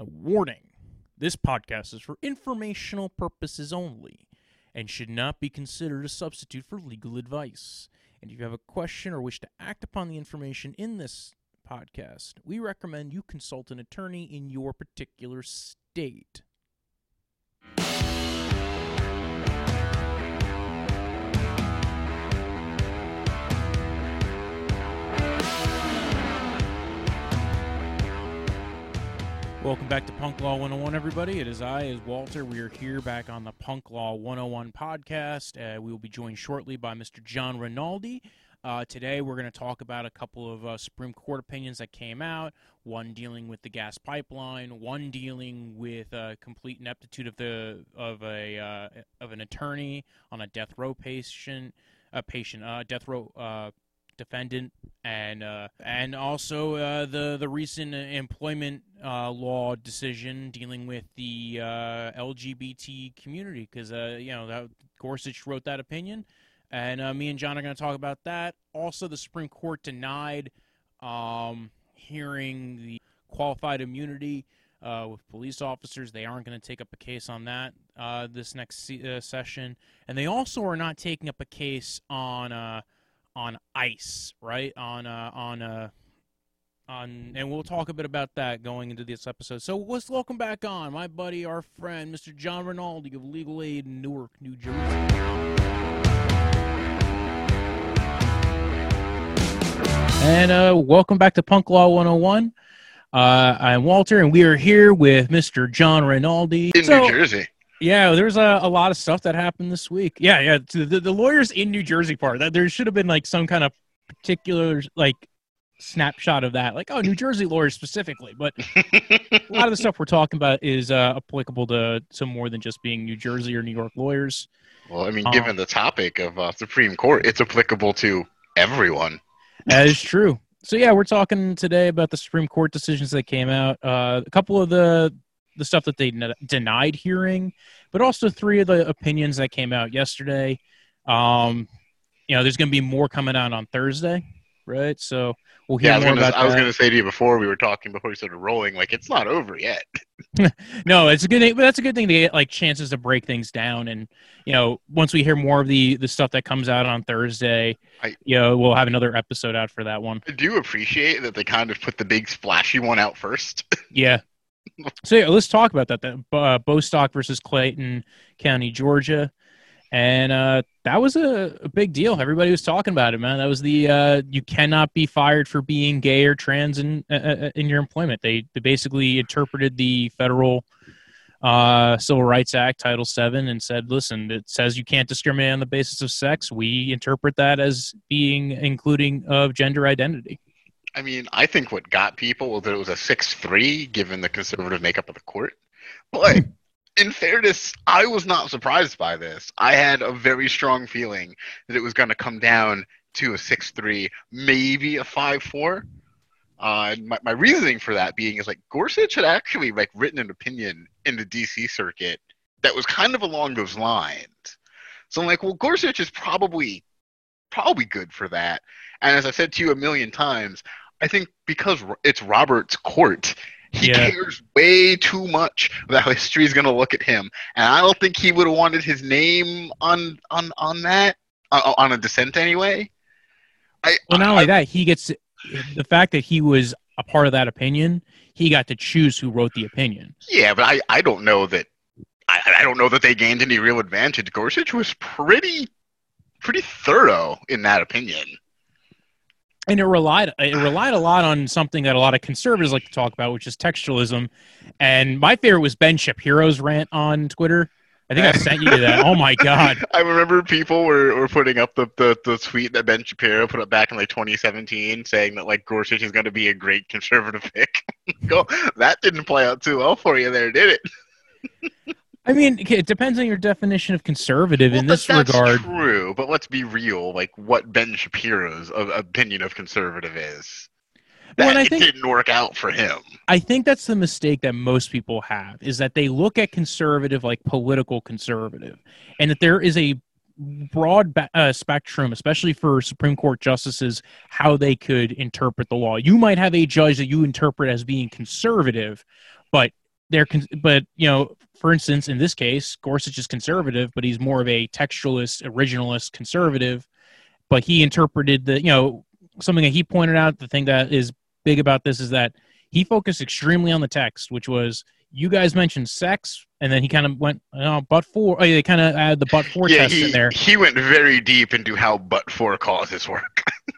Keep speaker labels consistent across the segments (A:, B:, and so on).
A: A warning this podcast is for informational purposes only and should not be considered a substitute for legal advice. And if you have a question or wish to act upon the information in this podcast, we recommend you consult an attorney in your particular state. Welcome back to Punk Law 101, everybody. It is I, as Walter. We are here back on the Punk Law 101 podcast. Uh, we will be joined shortly by Mr. John Rinaldi. Uh, today, we're going to talk about a couple of uh, Supreme Court opinions that came out. One dealing with the gas pipeline, one dealing with uh, complete ineptitude of the of a uh, of an attorney on a death row patient, a patient, uh, death row uh, defendant, and uh, and also uh, the the recent employment uh, law decision dealing with the uh, LGBT community because uh, you know that Gorsuch wrote that opinion, and uh, me and John are going to talk about that. Also, the Supreme Court denied um, hearing the qualified immunity. with police officers, they aren't going to take up a case on that this next se- session, and they also are not taking up a case on on ice, right? On uh, on uh, on, and we'll talk a bit about that going into this episode. So let's welcome back on my buddy, our friend, Mr. John Rinaldi of Legal Aid in Newark, New Jersey. And uh, welcome back to Punk Law 101. Uh, I'm Walter, and we are here with Mr. John Rinaldi.
B: In
A: So-
B: New Jersey.
A: Yeah, there's a, a lot of stuff that happened this week. Yeah, yeah. The, the, lawyers in New Jersey part that there should have been like some kind of particular like snapshot of that, like oh, New Jersey lawyers specifically. But a lot of the stuff we're talking about is uh, applicable to some more than just being New Jersey or New York lawyers.
B: well, I mean,
A: Um,
B: given the topic of uh, Supreme Court, it's applicable to everyone.
A: That is true. So yeah, we're talking today about the Supreme Court decisions that came out. Uh, a couple of the the stuff that they n- denied hearing, but also three of the opinions that came out yesterday. Um, you know, there's going to be more coming out on Thursday, right? So we'll hear
B: Yeah, I was,
A: more
B: gonna,
A: about
B: I was gonna say to you before we were talking before we started rolling, like it's not over yet.
A: No, it's a good but that's a good thing to get like chances to break things down. And you know, once we hear more of the the stuff that comes out on Thursday,
B: I-
A: you know, we'll have another episode out for that one.
B: I do appreciate that they kind of put the big splashy one out first.
A: Yeah. So yeah, let's talk about that. Then uh, Bostock versus Clayton County, Georgia, and uh, that was a, a big deal. Everybody was talking about it, man. That was the uh, you cannot be fired for being gay or trans in uh, uh, in your employment. They they basically interpreted the federal uh, Civil Rights Act, Title VII, and said, "Listen, it says you can't discriminate on the basis of sex. We interpret that as being including of gender identity."
B: I mean, I think what got people was that it was a six-three, given the conservative makeup of the court. But in fairness, I was not surprised by this. I had a very strong feeling that it was going to come down to a six-three, maybe a five-four. Uh, and my, my reasoning for that being is like Gorsuch had actually like written an opinion in the DC circuit that was kind of along those lines. So I'm like, well, Gorsuch is probably probably good for that. And as I said to you a million times, I think because it's Robert's court, he
A: Yeah.
B: cares way too much about how history is going to look at him, and I don't think he would have wanted his name on on on that uh, on a dissent anyway. I,
A: Well, not
B: I-
A: only that, he gets the fact that he was a part of that opinion. He got to choose who wrote the opinion.
B: Yeah, but I, I don't know that I, I don't know that they gained any real advantage. Gorsuch was pretty pretty thorough in that opinion.
A: and it relied it relied a lot on something that a lot of conservatives like to talk about, which is textualism. And my favorite was Ben Shapiro's rant on Twitter. I think I sent you that. Oh my god!
B: I remember people were, were putting up the, the, the tweet that Ben Shapiro put up back in like 2017 saying that like Gorsuch is going to be a great conservative pick. Go, that didn't play out too well for you there, did it?
A: I mean, it depends on your definition of conservative in
B: Well,
A: this
B: that's
A: regard.
B: true, but let's be real. Like what Ben Shapiro's opinion of conservative is. That
A: Well, I
B: it
A: think-
B: didn't work out for him.
A: I think that's the mistake that most people have is that they look at conservative like political conservative, and that there is a broad ba- uh, spectrum, especially for Supreme Court justices, how they could interpret the law. You might have a judge that you interpret as being conservative, but they're con- but you know for instance in this case gorsuch is conservative but he's more of a textualist originalist conservative but he interpreted the you know something that he pointed out the thing that is big about this is that he focused extremely on the text which was you guys mentioned sex and then he kind of went oh, but for oh, they kind of added the but for
B: yeah,
A: test
B: he,
A: in there
B: he went very deep into how but for causes work.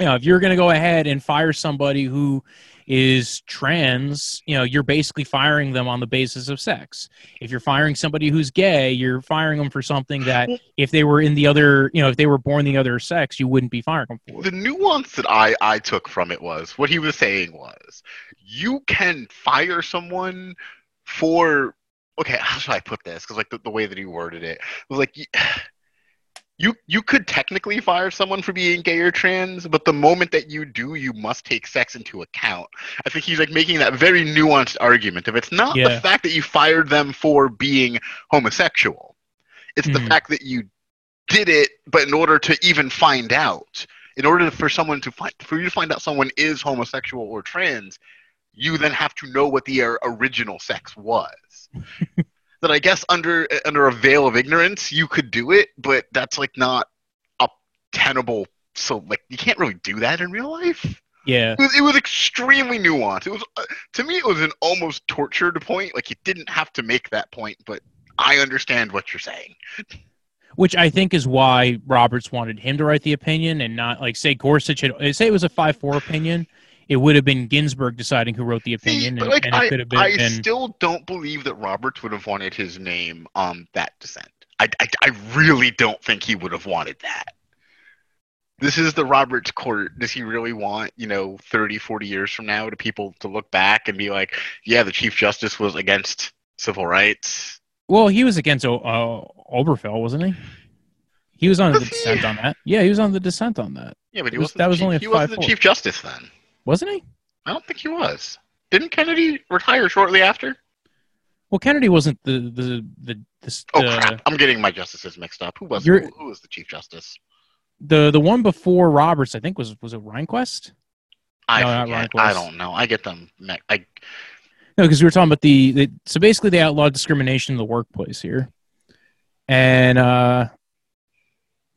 A: you know, if you're going to go ahead and fire somebody who is trans, you know, you're basically firing them on the basis of sex. If you're firing somebody who's gay, you're firing them for something that if they were in the other, you know, if they were born the other sex, you wouldn't be firing them for.
B: the nuance that I, I took from it was what he was saying was you can fire someone for okay how should i put this because like the, the way that he worded it was like y- you you could technically fire someone for being gay or trans but the moment that you do you must take sex into account i think he's like making that very nuanced argument if it's not
A: Yeah.
B: the fact that you fired them for being homosexual it's the
A: Mhm.
B: fact that you did it but in order to even find out in order for someone to find for you to find out someone is homosexual or trans you then have to know what the uh, original sex was that i guess under under a veil of ignorance you could do it but that's like not a tenable so like you can't really do that in real life
A: Yeah.
B: it was, it was extremely nuanced it was uh, to me it was an almost tortured point like you didn't have to make that point but i understand what you're saying
A: Which I think is why Roberts wanted him to write the opinion and not like say Gorsuch had say it was a five four opinion. It would have been Ginsburg deciding who wrote the
B: See,
A: opinion,
B: but
A: and,
B: like
A: and it
B: I,
A: could have been.
B: I
A: and-
B: still don't believe that Roberts would have wanted his name on that dissent. I, I, I really don't think he would have wanted that. This is the Roberts court. Does he really want, you know, 30, 40 years from now to people to look back and be like, yeah, the Chief Justice was against civil rights?
A: well, he was against uh, Obergefell, wasn't he? He was on the
B: Was he?
A: dissent on that. Yeah, he was on the dissent on that,
B: Yeah, but he
A: was-
B: wasn't,
A: that was
B: chief,
A: only a
B: he wasn't the
A: 5-4.
B: Chief Justice then.
A: Wasn't he?
B: I don't think he was. Didn't Kennedy retire shortly after?
A: Well, Kennedy wasn't the the the the,
B: Oh,
A: the,
B: crap. I'm getting my justices mixed up. Who was, who, who was the Chief Justice?
A: the the one before Roberts. I think was was it Rehnquist?
B: I
A: No, not
B: forget.
A: Rehnquist.
B: I don't know. I get them. I
A: No, because we were talking about the, the so basically they outlawed discrimination in the workplace here, and uh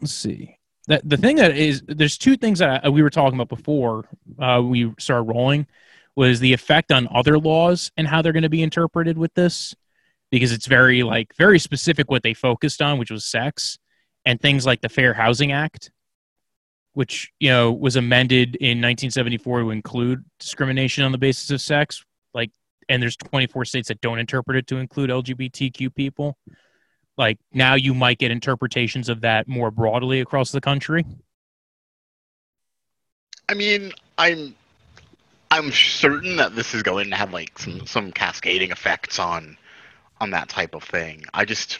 A: let's see that the thing that is there's two things that I, we were talking about before uh, we started rolling was the effect on other laws and how they're going to be interpreted with this because it's very like very specific what they focused on, which was sex and things like the Fair Housing Act, which you know was amended in 1974 to include discrimination on the basis of sex, like and there's 24 states that don't interpret it to include LGBTQ people. Like now you might get interpretations of that more broadly across the country.
B: I mean, I'm I'm certain that this is going to have like some some cascading effects on on that type of thing. I just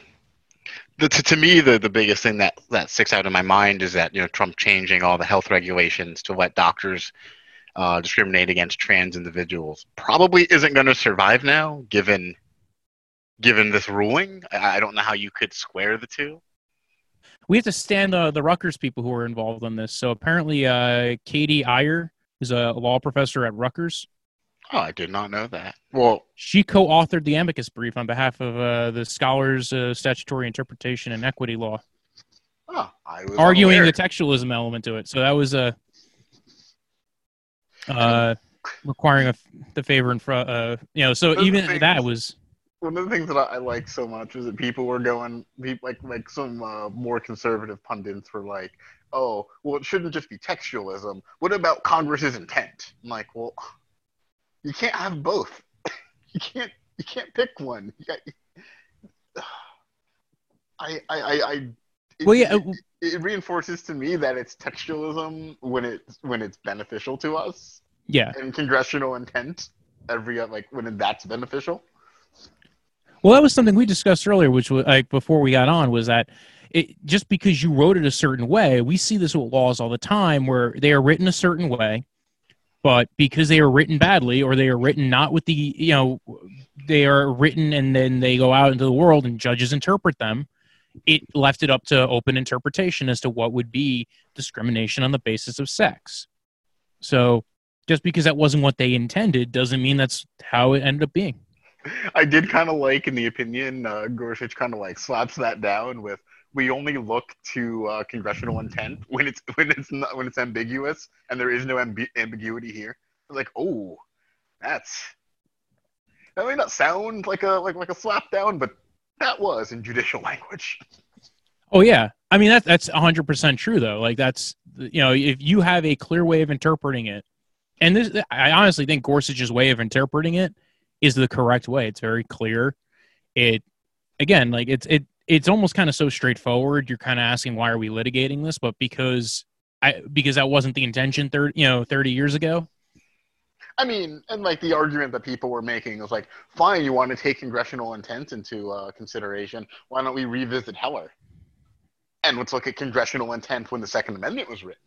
B: the, to, to me the the biggest thing that that sticks out in my mind is that you know Trump changing all the health regulations to let doctors uh, discriminate against trans individuals probably isn't going to survive now given given this ruling. I, don't know how you could square the two.
A: We have to stand the the Rutgers people who are involved in this. So apparently, uh, Katie Eyer is a law professor at Rutgers.
B: Oh, I did not know that. Well,
A: She co-authored the amicus brief on behalf of uh, the Scholars uh, Statutory Interpretation and Equity Law,
B: oh, I was
A: arguing the textualism element to it. So that was a uh, requiring a, the favor and fr- uh, you know. So
B: Those
A: even
B: things-
A: that was
B: one of the things that I, I like so much is that people were going, people like like some uh, more conservative pundits were like, "Oh, well, it shouldn't just be textualism. What about Congress's intent?" I'm like, "Well, you can't have both. you can't you can't pick one. Got, I I I, I it,
A: well, yeah.
B: It, it reinforces to me that it's textualism when it's when it's beneficial to us
A: Yeah.
B: and congressional intent every like when that's beneficial.
A: Well, that was something we discussed earlier, which was like before we got on, was that it just because you wrote it a certain way, we see this with laws all the time where they are written a certain way, but because they are written badly or they are written not with the you know they are written and then they go out into the world and judges interpret them, it left it up to open interpretation as to what would be discrimination on the basis of sex. So just because that wasn't what they intended doesn't mean that's how it ended up being.
B: I did kind of like, in the opinion, uh, Gorsuch kind of like slaps that down with, "We only look to uh, congressional intent when it's when it's not when it's ambiguous, and there is no amb- ambiguity here." Like, oh, that's that may not sound like a like like a slap down, but that was in judicial language.
A: Oh yeah, I mean that's that's hundred percent true though. Like that's you know if you have a clear way of interpreting it, and this I honestly think Gorsuch's way of interpreting it is the correct way. It's very clear. It again like it's it it's almost kind of so straightforward. You're kind of asking why are we litigating this, but because I because that wasn't the intention thirty you know thirty years ago.
B: I mean, and like the argument that people were making was like, fine, you want to take congressional intent into uh, consideration. Why don't we revisit Heller? And let's look at congressional intent when the Second Amendment was written.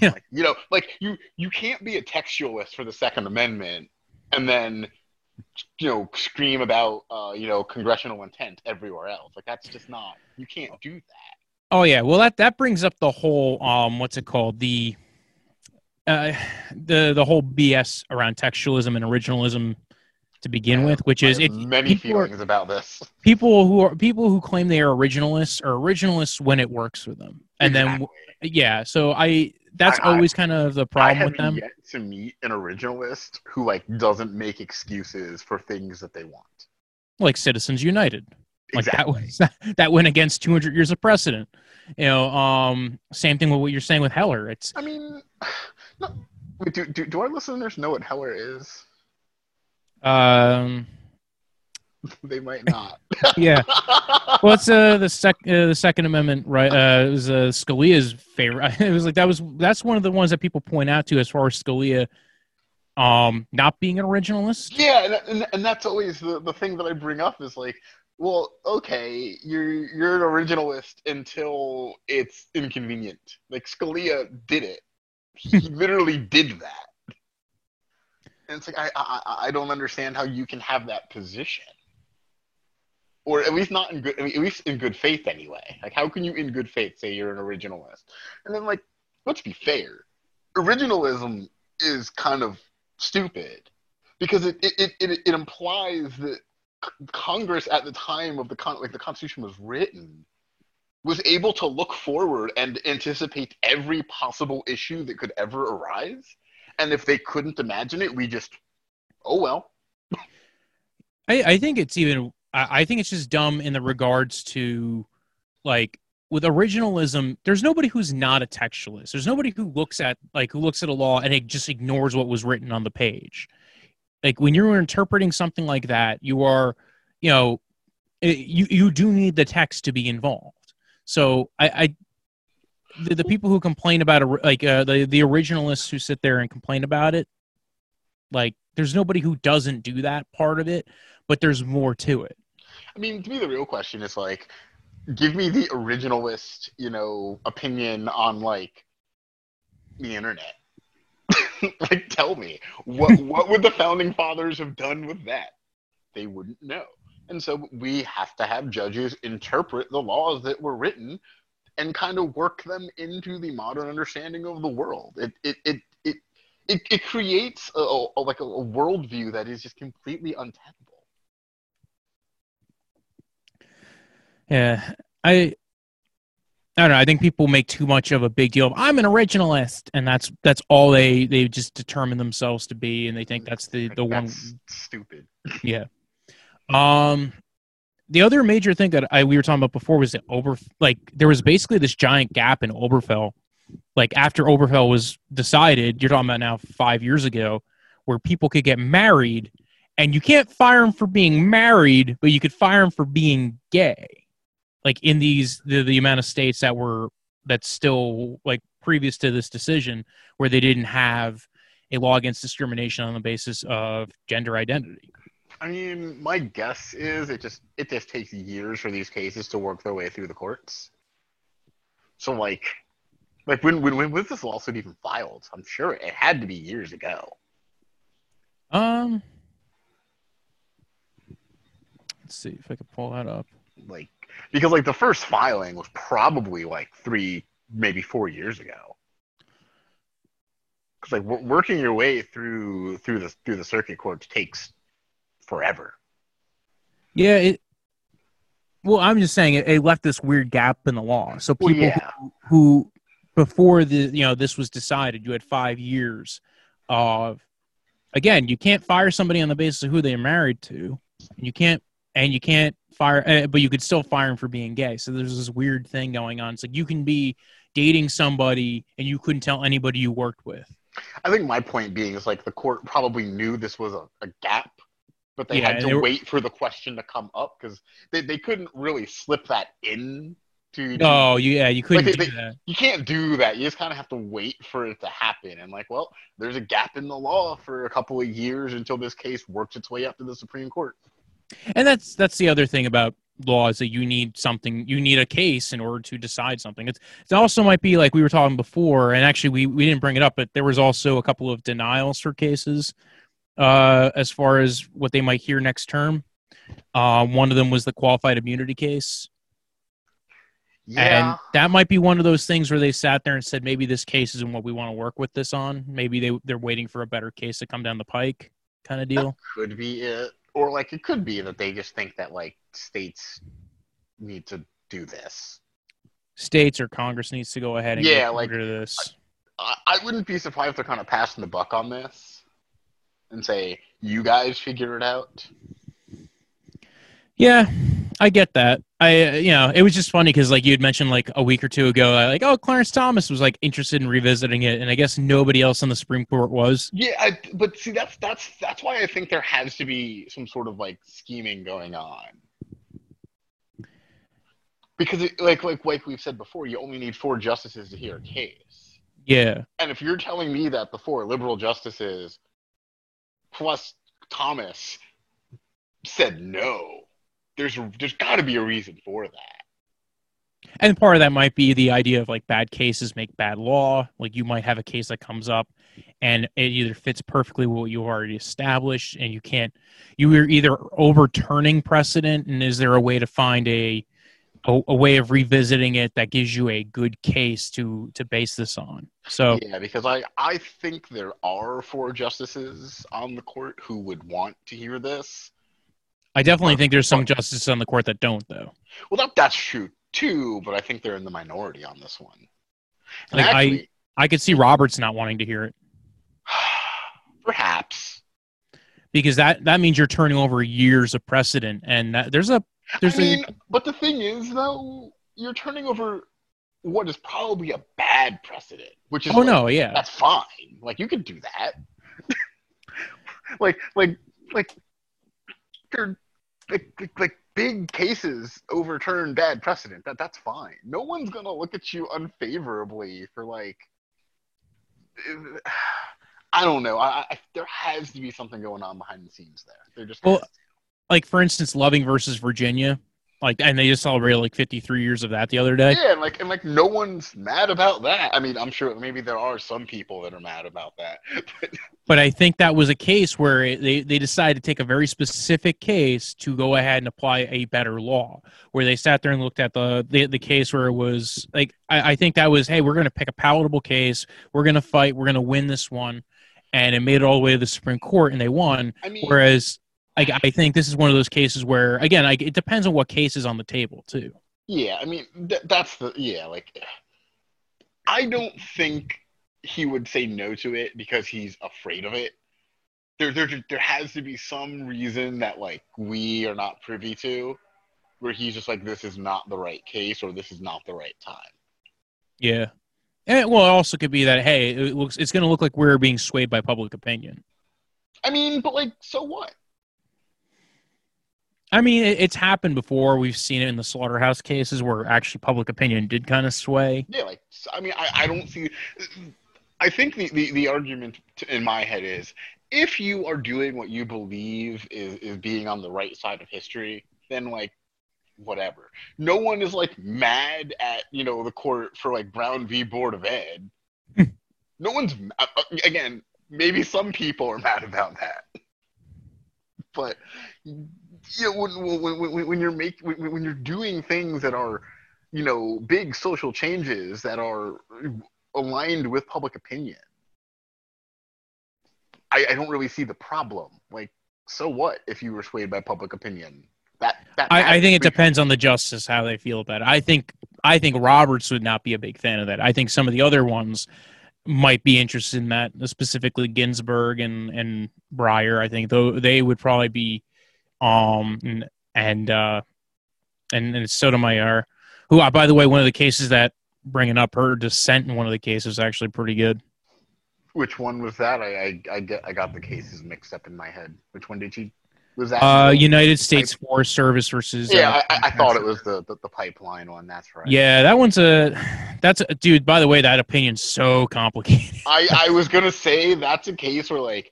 A: Yeah.
B: Like, you know, like you you can't be a textualist for the Second Amendment and then you know scream about uh, you know congressional intent everywhere else. Like that's just not you can't do that.
A: Oh yeah, well that that brings up the whole um what's it called the uh the the whole BS around textualism and originalism to begin
B: Yeah,
A: with, which
B: I
A: is it
B: many
A: people are-
B: feelings about this.
A: people who are people who claim they are originalists are originalists when it works for them, and then yeah, so I that's
B: I- I-
A: always kind of the problem with them.
B: yet to meet an originalist who like doesn't make excuses for things that they want.
A: like Citizens United. Like
B: exactly.
A: that was that went against 200 years of precedent. You know, um, same thing with what you're saying with Heller. It's
B: I mean, no, do, do do our listeners know what Heller is?
A: Um,
B: They might not.
A: yeah. Well, it's uh, the sec uh, the Second Amendment, right? Uh, it was uh, Scalia's favorite. It was like that was that's one of the ones that people point out to as far as Scalia, um, not being an originalist.
B: yeah, and, and and that's always the the thing that I bring up is like, well, okay, you're you're an originalist until it's inconvenient. Like Scalia did it. He literally did that. And it's like I, I I- don't understand how you can have that position. Or at least not in good, I mean, at least in good faith anyway. Like, how can you, in good faith, say you're an originalist? And then, like, let's be fair. Originalism is kind of stupid because it, it, it, it implies that Congress at the time of the con- like the Constitution was written was able to look forward and anticipate every possible issue that could ever arise. And if they couldn't imagine it, we just, oh well.
A: I, I think it's even I, I think it's just dumb in the regards to like with originalism there's nobody who's not a textualist. There's nobody who looks at like who looks at a law and it just ignores what was written on the page. Like when you're interpreting something like that you are you know it, you you do need the text to be involved. So i i the, the people who complain about it like uh, the the originalists who sit there and complain about it like there's nobody who doesn't do that part of it but there's more to it
B: I mean, to me, the real question is like, give me the originalist, you know, opinion on like the internet. like, tell me what what would the founding fathers have done with that? They wouldn't know, and so we have to have judges interpret the laws that were written and kind of work them into the modern understanding of the world. It it it it it, it creates a, a, like a, a worldview that is just completely untenable.
A: Yeah, I, I don't know. I think people make too much of a big deal of I'm an originalist, and that's that's all they they just determine themselves to be, and they think that's the the one.
B: Stupid.
A: Yeah. Um, the other major thing that I we were talking about before was that over like there was basically this giant gap in Obergefell. Like after Obergefell was decided, you're talking about now five years ago, where people could get married, and you can't fire them for being married, but you could fire them for being gay. Like in these the, the amount of states that were that still like previous to this decision where they didn't have a law against discrimination on the basis of gender identity.
B: I mean, my guess is it just it just takes years for these cases to work their way through the courts. So like, like when when when was this lawsuit even filed? I'm sure it had to be years ago.
A: Um, let's see if I can pull that up.
B: Like because like the first filing was probably like three, maybe four years ago. Because like wo- working your way through through the through the circuit courts takes forever.
A: Yeah, it, well, I'm just saying it, it left this weird gap in the law. So
B: Well,
A: people
B: yeah.
A: who, who before the you know this was decided, you had five years of again, you can't fire somebody on the basis of who they're married to, and you can't and you can't fire, uh, but you could still fire them for being gay. So there's this weird thing going on. It's like you can be dating somebody and you couldn't tell anybody you worked with.
B: I think my point being is like the court probably knew this was a, a gap, but they
A: Yeah,
B: had to
A: they were-
B: wait for the question to come up because they, they couldn't really slip that in to. to-
A: Oh, yeah, you couldn't
B: they-
A: do
B: they-
A: that.
B: You can't do that. You just kind of have to wait for it to happen. And like, well, there's a gap in the law for a couple of years until this case works its way up to the Supreme Court.
A: And that's that's the other thing about law is that you need something you need a case in order to decide something. It's it also might be like we were talking before, and actually we, we didn't bring it up, but there was also a couple of denials for cases uh as far as what they might hear next term. Um, one of them was the qualified immunity case.
B: Yeah.
A: And that might be one of those things where they sat there and said, maybe this case isn't what we want to work with this on. Maybe they they're waiting for a better case to come down the pike, kind of deal.
B: could be it. Or like it could be that they just think that like states need to do this.
A: States or Congress needs to go ahead and
B: Yeah,
A: get
B: like,
A: rid of this.
B: I, I wouldn't be surprised if they're kind of passing the buck on this and say, you guys figure it out.
A: Yeah, I get that. I uh, you know it was just funny because like you had mentioned like a week or two ago, uh, like oh Clarence Thomas was like interested in revisiting it, and I guess nobody else on the Supreme Court was.
B: Yeah, I, but see, that's that's that's why I think there has to be some sort of like scheming going on. Because it, like like like we've said before, you only need four justices to hear a case.
A: Yeah,
B: And if you're telling me that the four liberal justices plus Thomas said no, there's there's got to be a reason for that.
A: and part of that might be the idea of like bad cases make bad law. Like you might have a case that comes up, and it either fits perfectly with what you already established, and you can't. You are either overturning precedent, and is there a way to find a a, a way of revisiting it that gives you a good case to to base this on? So
B: Yeah, because I I think there are four justices on the court who would want to hear this.
A: I definitely think there's some justices on the court that don't, though.
B: Well, that that's true too, but I think they're in the minority on this one. And
A: Like, I- I could see Roberts not wanting to hear it
B: perhaps.
A: Because that that means you're turning over years of precedent, and that, there's a there's
B: I mean, but the thing is, though, you're turning over what is probably a bad precedent, which is
A: oh
B: like,
A: no, yeah,
B: that's fine. Like you can do that. like like like they're like, like like big cases overturn bad precedent. That that's fine. No one's gonna look at you unfavorably for like. I don't know. I, I there has to be something going on behind the scenes there. There just
A: Well, like for instance, Loving versus Virginia, like, and they just celebrated like 53 years of that the other day.
B: Yeah, and like and like no one's mad about that. I mean, I'm sure maybe there are some people that are mad about that.
A: But I think that was a case where it, they they decided to take a very specific case to go ahead and apply a better law. Where they sat there and looked at the the, the case where it was like I, I think that was hey we're going to pick a palatable case, we're going to fight, we're going to win this one, and it made it all the way to the Supreme Court and they won.
B: I mean,
A: Whereas like I think this is one of those cases where again like it depends on what case is on the table too.
B: yeah, I mean th- that's the yeah. Like, I don't think he would say no to it because he's afraid of it. There, there, there has to be some reason that like we are not privy to, where he's just like, this is not the right case or this is not the right time.
A: Yeah. And well, it also could be that hey, it looks it's going to look like we're being swayed by public opinion.
B: I mean, but like, so what?
A: I mean, it, it's happened before. We've seen it in the slaughterhouse cases where actually public opinion did kind of sway.
B: Yeah, like I mean, I, I don't see. I think the, the, the argument in my head is if you are doing what you believe is, is being on the right side of history, then like whatever. No one is like mad at you know the court for like Brown v Board of Ed. no one's uh, uh, again. Maybe some people are mad about that, but you know when when, when, when you're making when, when you're doing things that are you know big social changes that are aligned with public opinion I, I don't really see the problem like so what if you were swayed by public opinion that, that
A: I, I think it depends on the justice how they feel about it. I think I think Roberts would not be a big fan of that. I think some of the other ones might be interested in that, specifically Ginsburg and and Breyer. I think though they would probably be, um, and and uh, and, and Sotomayor, who uh, by the way, one of the cases that bringing up her dissent in one of the cases actually pretty good.
B: Which one was that? I, I I get I got the cases mixed up in my head. Which one did she? Was that?
A: Uh, United States Forest Service versus
B: yeah,
A: uh,
B: I, I thought it was the, the the pipeline one. That's right.
A: Yeah, that one's a that's a dude. By the way, that opinion's so complicated.
B: I I was gonna say that's a case where like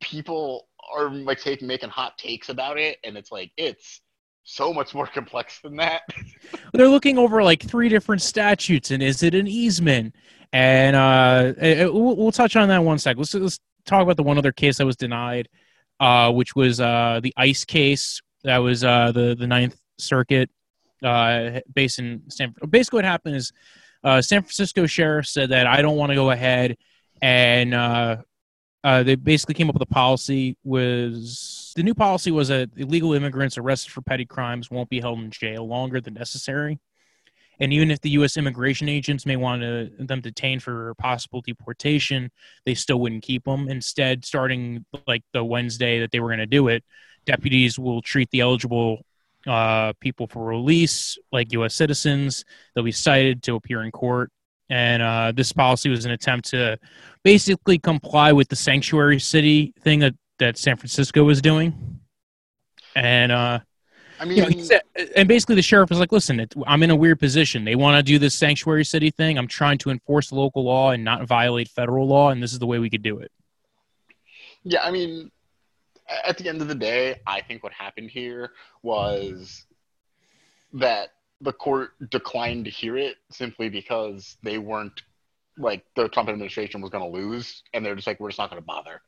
B: people are like taking making hot takes about it, and it's like it's so much more complex than that.
A: They're looking over like three different statutes, and is it an easement? And uh, eh, eh, we'll, we'll touch on that one sec. Let's let's talk about the one other case that was denied, uh, which was uh, the ICE case. That was uh, the the Ninth Circuit, uh, based in San. Francisco. Basically, what happened is uh, San Francisco sheriff said that I don't want to go ahead, and uh, they basically came up with a policy. Was the new policy was that illegal immigrants arrested for petty crimes won't be held in jail longer than necessary. And even if the U.S. immigration agents may want to, them detained for possible deportation, they still wouldn't keep them. Instead, starting like the Wednesday that they were going to do it, deputies will treat the eligible uh, people for release like U.S. citizens. They'll be cited to appear in court. And uh, this policy was an attempt to basically comply with the sanctuary city thing that, that San Francisco was doing. And uh,
B: I mean,
A: you know, and basically the sheriff was like, "Listen, I'm in a weird position. They want to do this sanctuary city thing. I'm trying to enforce local law and not violate federal law, and this is the way we could do it."
B: yeah, I mean, at the end of the day, I think what happened here was that the court declined to hear it simply because they weren't like the Trump administration was going to lose, and they're just like, we're just not going to bother.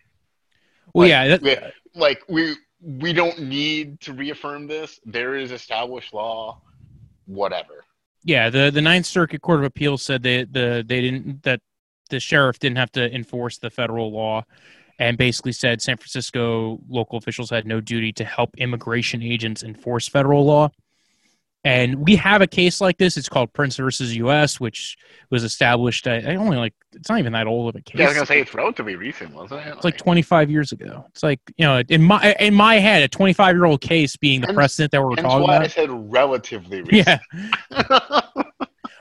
A: Well,
B: Like,
A: yeah, that,
B: like we we don't need to reaffirm this. There is established law, whatever.
A: yeah. The the Ninth Circuit Court of Appeals said that the they didn't that the sheriff didn't have to enforce the federal law, and basically said San Francisco local officials had no duty to help immigration agents enforce federal law. And we have a case like this. It's called Printz versus U.S., which was established. I, only like it's not even that old of a case.
B: Yeah, I was gonna say it's relatively recent, wasn't it?
A: It's like 25 years ago. It's like you know, in my in my head, a 25 year old case being the precedent that we're talking
B: why I said relatively recent.
A: Yeah.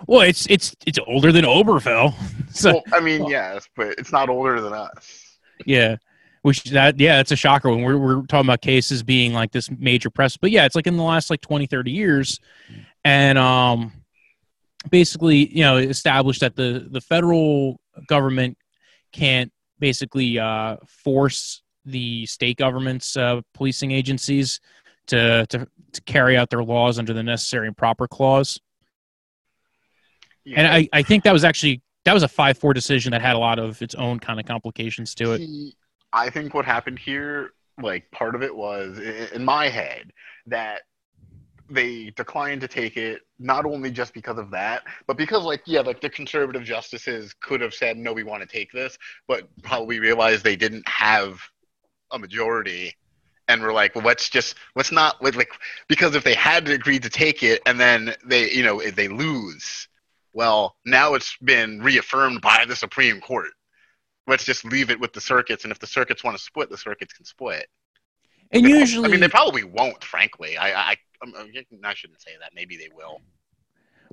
A: Well, it's it's it's older than Obergefell. So
B: well, I mean, yes, but it's not older than us.
A: yeah, which that yeah, it's a shocker when we're we're talking about cases being like this major press. But yeah, it's like in the last like 20, 30 years, and um, basically you know established that the the federal government can't basically uh force the state governments uh policing agencies to to to carry out their laws under the necessary and proper clause. And I, I think that was actually that was a five four decision that had a lot of its own kind of complications to it.
B: See, I think what happened here, like part of it was in my head that they declined to take it not only just because of that, but because like yeah, like the conservative justices could have said no, we want to take this, but probably realized they didn't have a majority. And we're like, well, let's just let's not like because if they had agreed to take it and then they you know if they lose, well now it's been reaffirmed by the Supreme Court let's just leave it with the circuits, and if the circuits want to split, the circuits can split.
A: And
B: They-
A: usually,
B: I mean, they probably won't. Frankly, I, I, I'm- I shouldn't say that. Maybe they will.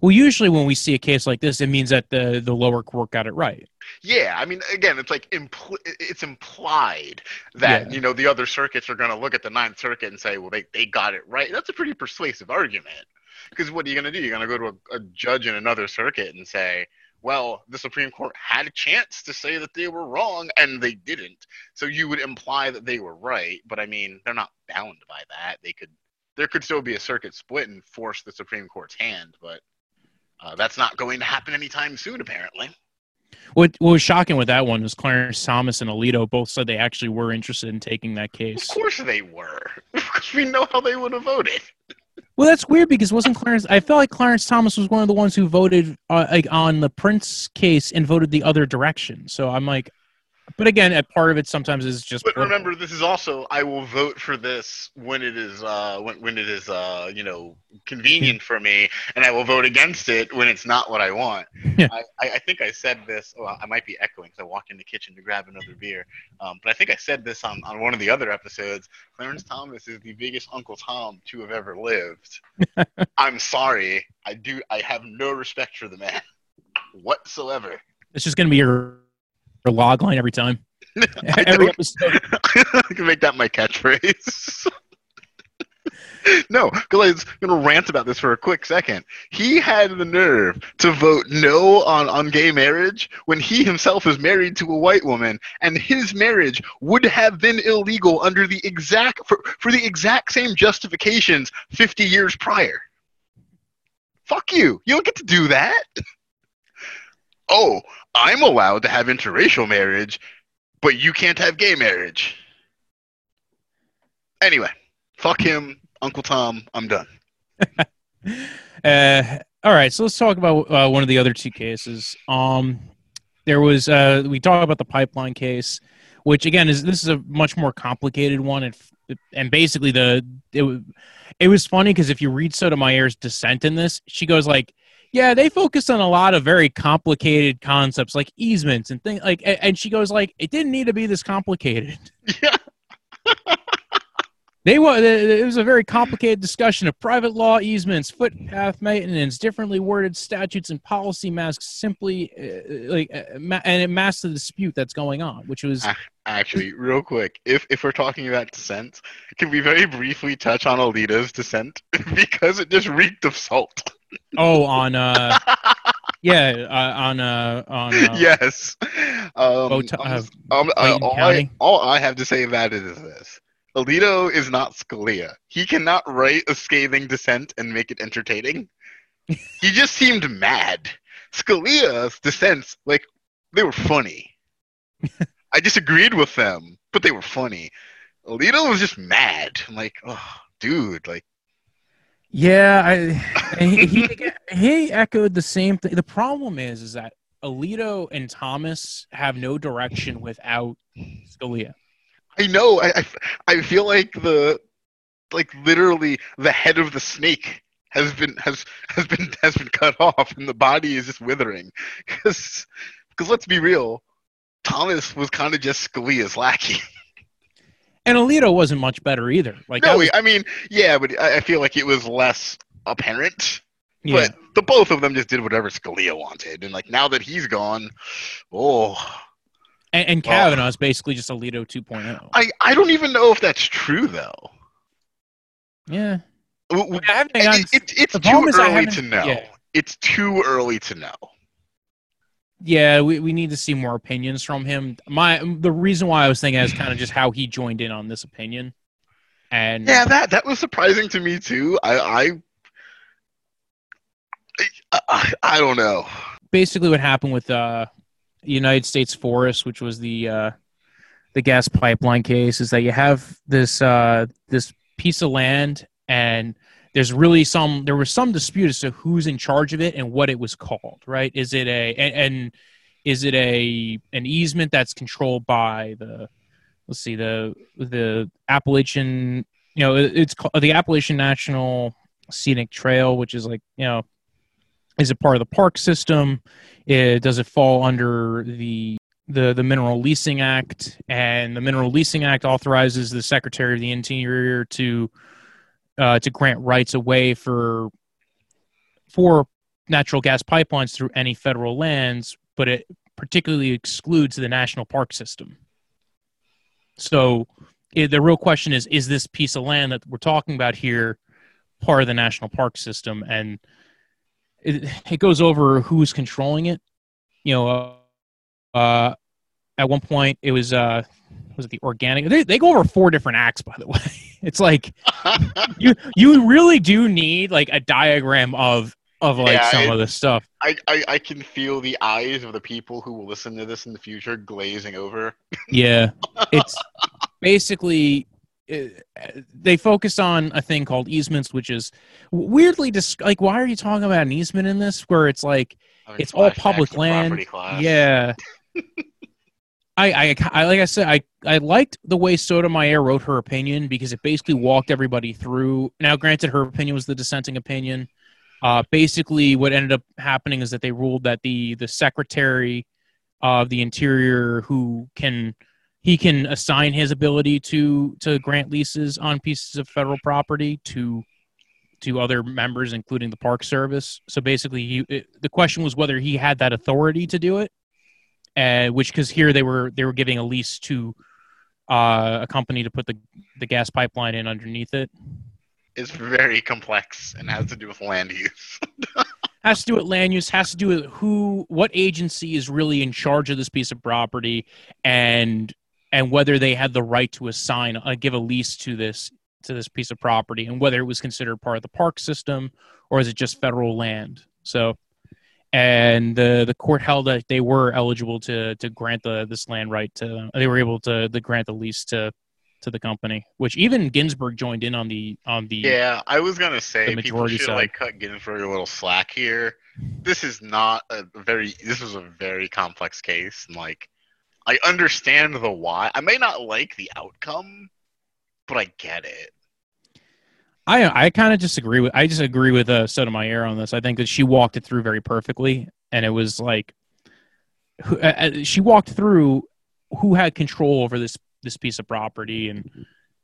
A: well, usually when we see a case like this, it means that the the lower court got it right.
B: Yeah, I mean, again, it's like impl- it's implied that
A: Yeah.
B: you know the other circuits are going to look at the Ninth Circuit and say, well, they they got it right. That's a pretty persuasive argument. Because what are you going to do? You're going to go to a, a judge in another circuit and say, well, the Supreme Court had a chance to say that they were wrong and they didn't. So you would imply that they were right, but I mean, they're not bound by that. They could, there could still be a circuit split and force the Supreme Court's hand, but uh, that's not going to happen anytime soon, apparently.
A: What what was shocking with that one was Clarence Thomas and Alito both said they actually were interested in taking that case.
B: Of course they were, because we know how they would have voted.
A: Well, that's weird because wasn't Clarence? I felt like Clarence Thomas was one of the ones who voted uh, like on the Printz case and voted the other direction. So I'm like, But again, a part of it sometimes is just.
B: But
A: political.
B: remember, this is also I will vote for this when it is uh, when when it is uh, you know convenient for me, and I will vote against it when it's not what I want.
A: Yeah.
B: I, I, think I said this. Well, I might be echoing because I walked in the kitchen to grab another beer. Um, but I think I said this on, on one of the other episodes. Clarence Thomas is the biggest Uncle Tom to have ever lived. I'm sorry. I do. I have no respect for the man whatsoever.
A: It's just going to be your, your log line every time.
B: I
A: every episode.
B: I can make that my catchphrase. no, because going to rant about this for a quick second. He had the nerve to vote no on, on gay marriage when he himself is married to a white woman, and his marriage would have been illegal under the exact for, for the exact same justifications 50 years prior. Fuck you. You don't get to do that. Oh, I'm allowed to have interracial marriage, but you can't have gay marriage. Anyway, fuck him, Uncle Tom. I'm done.
A: Uh, all right, so let's talk about uh, one of the other two cases. Um, there was uh, we talked about the pipeline case, which again is this is a much more complicated one, and and basically the it, it was funny because if you read Sotomayor's dissent in this, she goes like, "Yeah, they focused on a lot of very complicated concepts like easements and things like," and she goes like, "It didn't need to be this complicated."
B: Yeah.
A: They wa- it was a very complicated discussion of private law easements, footpath maintenance, differently worded statutes, and policy masks simply uh, like uh, ma- and it masked the dispute that's going on, which was.
B: Actually, real quick, if if we're talking about dissent, can we very briefly touch on Alito's dissent because it just reeked of salt.
A: Oh on uh yeah uh, on uh on uh,
B: yes. Um,
A: uh,
B: um, uh, all, I, all I have to say about it is this: Alito is not Scalia. He cannot write a scathing dissent and make it entertaining. he just seemed mad. Scalia's dissents, like, they were funny. I disagreed with them, but they were funny. Alito was just mad. I'm like, oh, dude, like,
A: yeah I he, he he echoed the same thing. The problem is is that Alito and Thomas have no direction without Scalia.
B: I know. I, I, I feel like the, like literally the head of the snake has been has has been has been cut off, and the body is just withering. Because, because let's be real, Thomas was kind of just Scalia's lackey.
A: And Alito wasn't much better either. Like
B: no,
A: was-
B: I mean, yeah, but I, I feel like it was less apparent.
A: yeah.
B: But the both of them just did whatever Scalia wanted, and like now that he's gone, oh,
A: And, and is basically just Alito 2.0.
B: I I don't even know if that's true though.
A: Yeah.
B: W- w-
A: I haven't
B: It- it- it's too
A: I
B: early to know.
A: yeah.
B: It's too early to know.
A: Yeah, we, we need to see more opinions from him. My the reason why I was thinking is kind of just how he joined in on this opinion. And
B: Yeah, that that was surprising to me too. I I I, I, don't know.
A: basically what happened with uh United States Forest, which was the uh the gas pipeline case, is that you have this uh this piece of land and there's really some there was some dispute as to who's in charge of it and what it was called, right? Is it a and, and is it a an easement that's controlled by the let's see the the Appalachian you know it- it's called the Appalachian National Scenic Trail, which is like you know is it part of the park system? It, does it fall under the the the Mineral Leasing Act? And the Mineral Leasing Act authorizes the Secretary of the Interior to uh, to grant rights away for for natural gas pipelines through any federal lands, but it particularly excludes the national park system. So i the real question is: Is this piece of land that we're talking about here part of the national park system? And it, it goes over who's controlling it. You know, uh, uh, at one point it was uh, was it the organic? They, they go over four different acts, by the way. It's like you you really do need like a diagram of of like
B: Yeah,
A: some
B: it-
A: of the stuff.
B: I, I I can feel the eyes of the people who will listen to this in the future glazing over.
A: Yeah, it's basically uh, they focus on a thing called easements, which is weirdly dis- like why are you talking about an easement in this? Where it's like
B: I mean,
A: It's all public land. Yeah. I, I, I like I said, I, I liked the way Sotomayor wrote her opinion because it basically walked everybody through. Now, granted, her opinion was the dissenting opinion. Uh, basically, what ended up happening is that they ruled that the the secretary of the interior, who can he can assign his ability to to grant leases on pieces of federal property to to other members, including the Park Service. So basically, he, it, the question was whether he had that authority to do it uh, which because here they were they were giving a lease to uh, a company to put the the gas pipeline in underneath it.
B: It's very complex and has to do with land use.
A: has to do with land use. Has to do with who, what agency is really in charge of this piece of property, and and whether they had the right to assign, uh, give a lease to this to this piece of property, and whether it was considered part of the park system or is it just federal land. So and the the court held that they were eligible to to grant the this land right to they were able to, to grant the lease to to the company, which even Ginsburg joined in on the on the
B: yeah. I was gonna say people should side. like cut Ginsburg a little slack here. This is not a very this was a very complex case, and like I understand the why. I may not like the outcome, but I get it.
A: I I kind of disagree with I just agree with uh, Sotomayor on this. I think that she walked it through very perfectly, and it was like she walked through who had control over this this piece of property and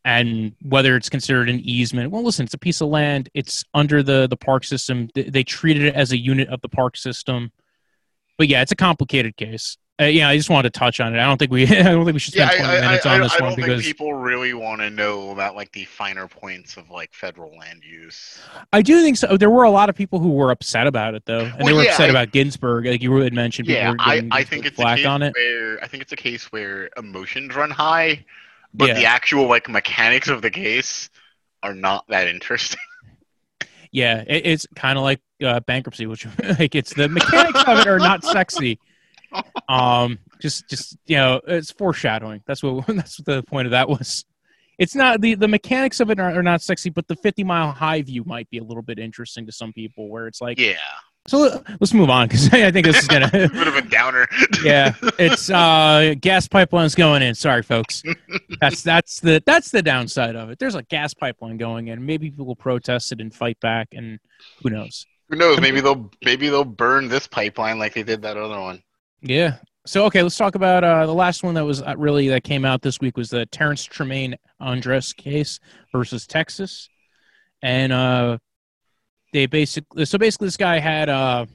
A: and whether it's considered an easement. Well, listen, it's a piece of land. It's under the the park system. They treated it as a unit of the park system. But yeah, it's a complicated case. Uh, yeah, I just wanted to touch on it. I don't think we. I don't think we should spend yeah, 20 I, minutes I, on this I, one because
B: people really want to know about like the finer points of like federal land use.
A: I do think so. There were a lot of people who were upset about it, though, and well, they were yeah, upset about Ginsburg, like you had mentioned.
B: Yeah, I, I think it's a case on it. where I think it's a case where emotions run high, but yeah. the actual like mechanics of the case are not that interesting.
A: Yeah, it, it's kind of like uh, bankruptcy, which like it's the mechanics of it are not sexy um, just just you know, it's foreshadowing. That's what that's what the point of that was. It's not the the mechanics of it are, are not sexy, but the 50 mile high view might be a little bit interesting to some people. Where it's like,
B: yeah.
A: So let's move on because I think this is gonna
B: a bit of a downer.
A: yeah, it's uh, gas pipelines going in. Sorry, folks. That's that's the that's the downside of it. There's a gas pipeline going in. Maybe people will protest it and fight back, and who knows?
B: Who knows? Maybe they'll maybe they'll burn this pipeline like they did that other one.
A: Yeah. So okay, let's talk about uh, the last one that was uh, really that came out this week was the Terrence Tremaine Andrus case versus Texas, and uh, they basically so basically this guy had uh,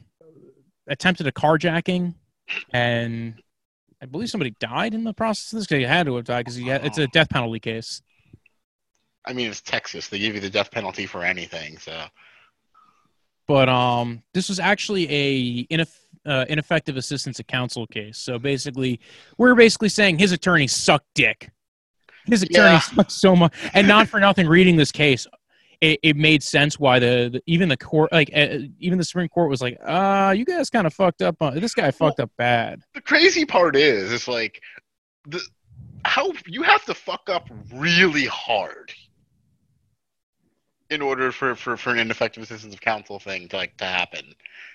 A: attempted a carjacking, and I believe somebody died in the process. Of this guy had to have died because he had, it's a death penalty case.
B: I mean, it's Texas; they give you the death penalty for anything. So,
A: but um, this was actually a ineff- uh, ineffective assistance of counsel case. So basically, we're basically saying his attorney sucked dick. His attorney yeah. sucked so much, and not for nothing. Reading this case, it, it made sense why the, the, even the court, like uh, even the Supreme Court, was like, "Uh, you guys kind of fucked up. On, this guy fucked well, up bad."
B: The crazy part is, it's like the how you have to fuck up really hard in order for, for, for an ineffective assistance of counsel thing to like to happen.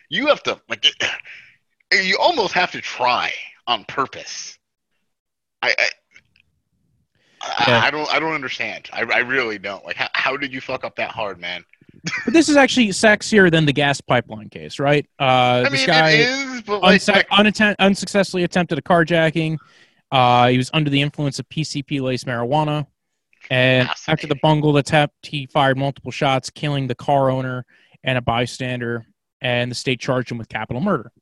B: You have to like you almost have to try on purpose. I I, yeah. I, I don't I don't understand. I, I really don't. Like how, how did you fuck up that hard, man?
A: but this is actually sexier than the gas pipeline case, right? Uh, I
B: mean,
A: this guy
B: it is, but like, unse-
A: unsuccessfully attempted a carjacking. Uh, he was under the influence of PCP laced marijuana. And after the bungled attempt, he fired multiple shots, killing the car owner and a bystander, and the state charged him with capital murder.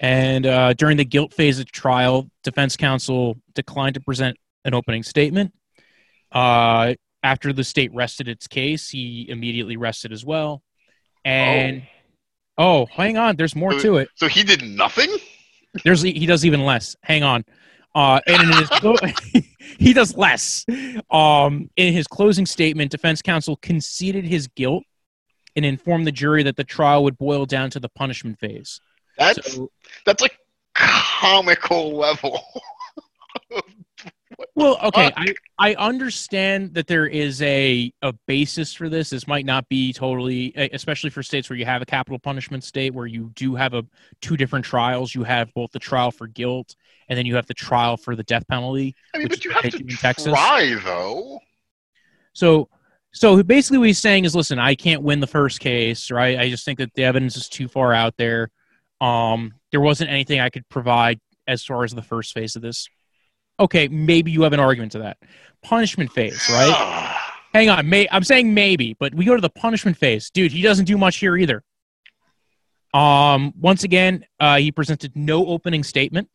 A: And uh, during the guilt phase of the trial, defense counsel declined to present an opening statement. Uh, after the state rested its case, he immediately rested as well. And oh, oh hang on, there's more
B: so,
A: to it.
B: So he did nothing.
A: There's he does even less. Hang on. Uh, and in his he does less. Um, in his closing statement, defense counsel conceded his guilt and informed the jury that the trial would boil down to the punishment phase.
B: That's so, that's like comical level
A: Well, okay. I, I understand that there is a a basis for this. This might not be totally, especially for states where you have a capital punishment state where you do have a two different trials. You have both the trial for guilt and then you have the trial for the death penalty.
B: I mean, but you have to
A: in Texas.
B: try though.
A: So, so basically, what he's saying is, listen, I can't win the first case, right? I just think that the evidence is too far out there. Um, there wasn't anything I could provide as far as the first phase of this. Okay, maybe you have an argument to that. Punishment phase, right? Hang on, may, I'm saying maybe, but we go to the punishment phase, dude. He doesn't do much here either. Um, once again, uh, he presented no opening statement.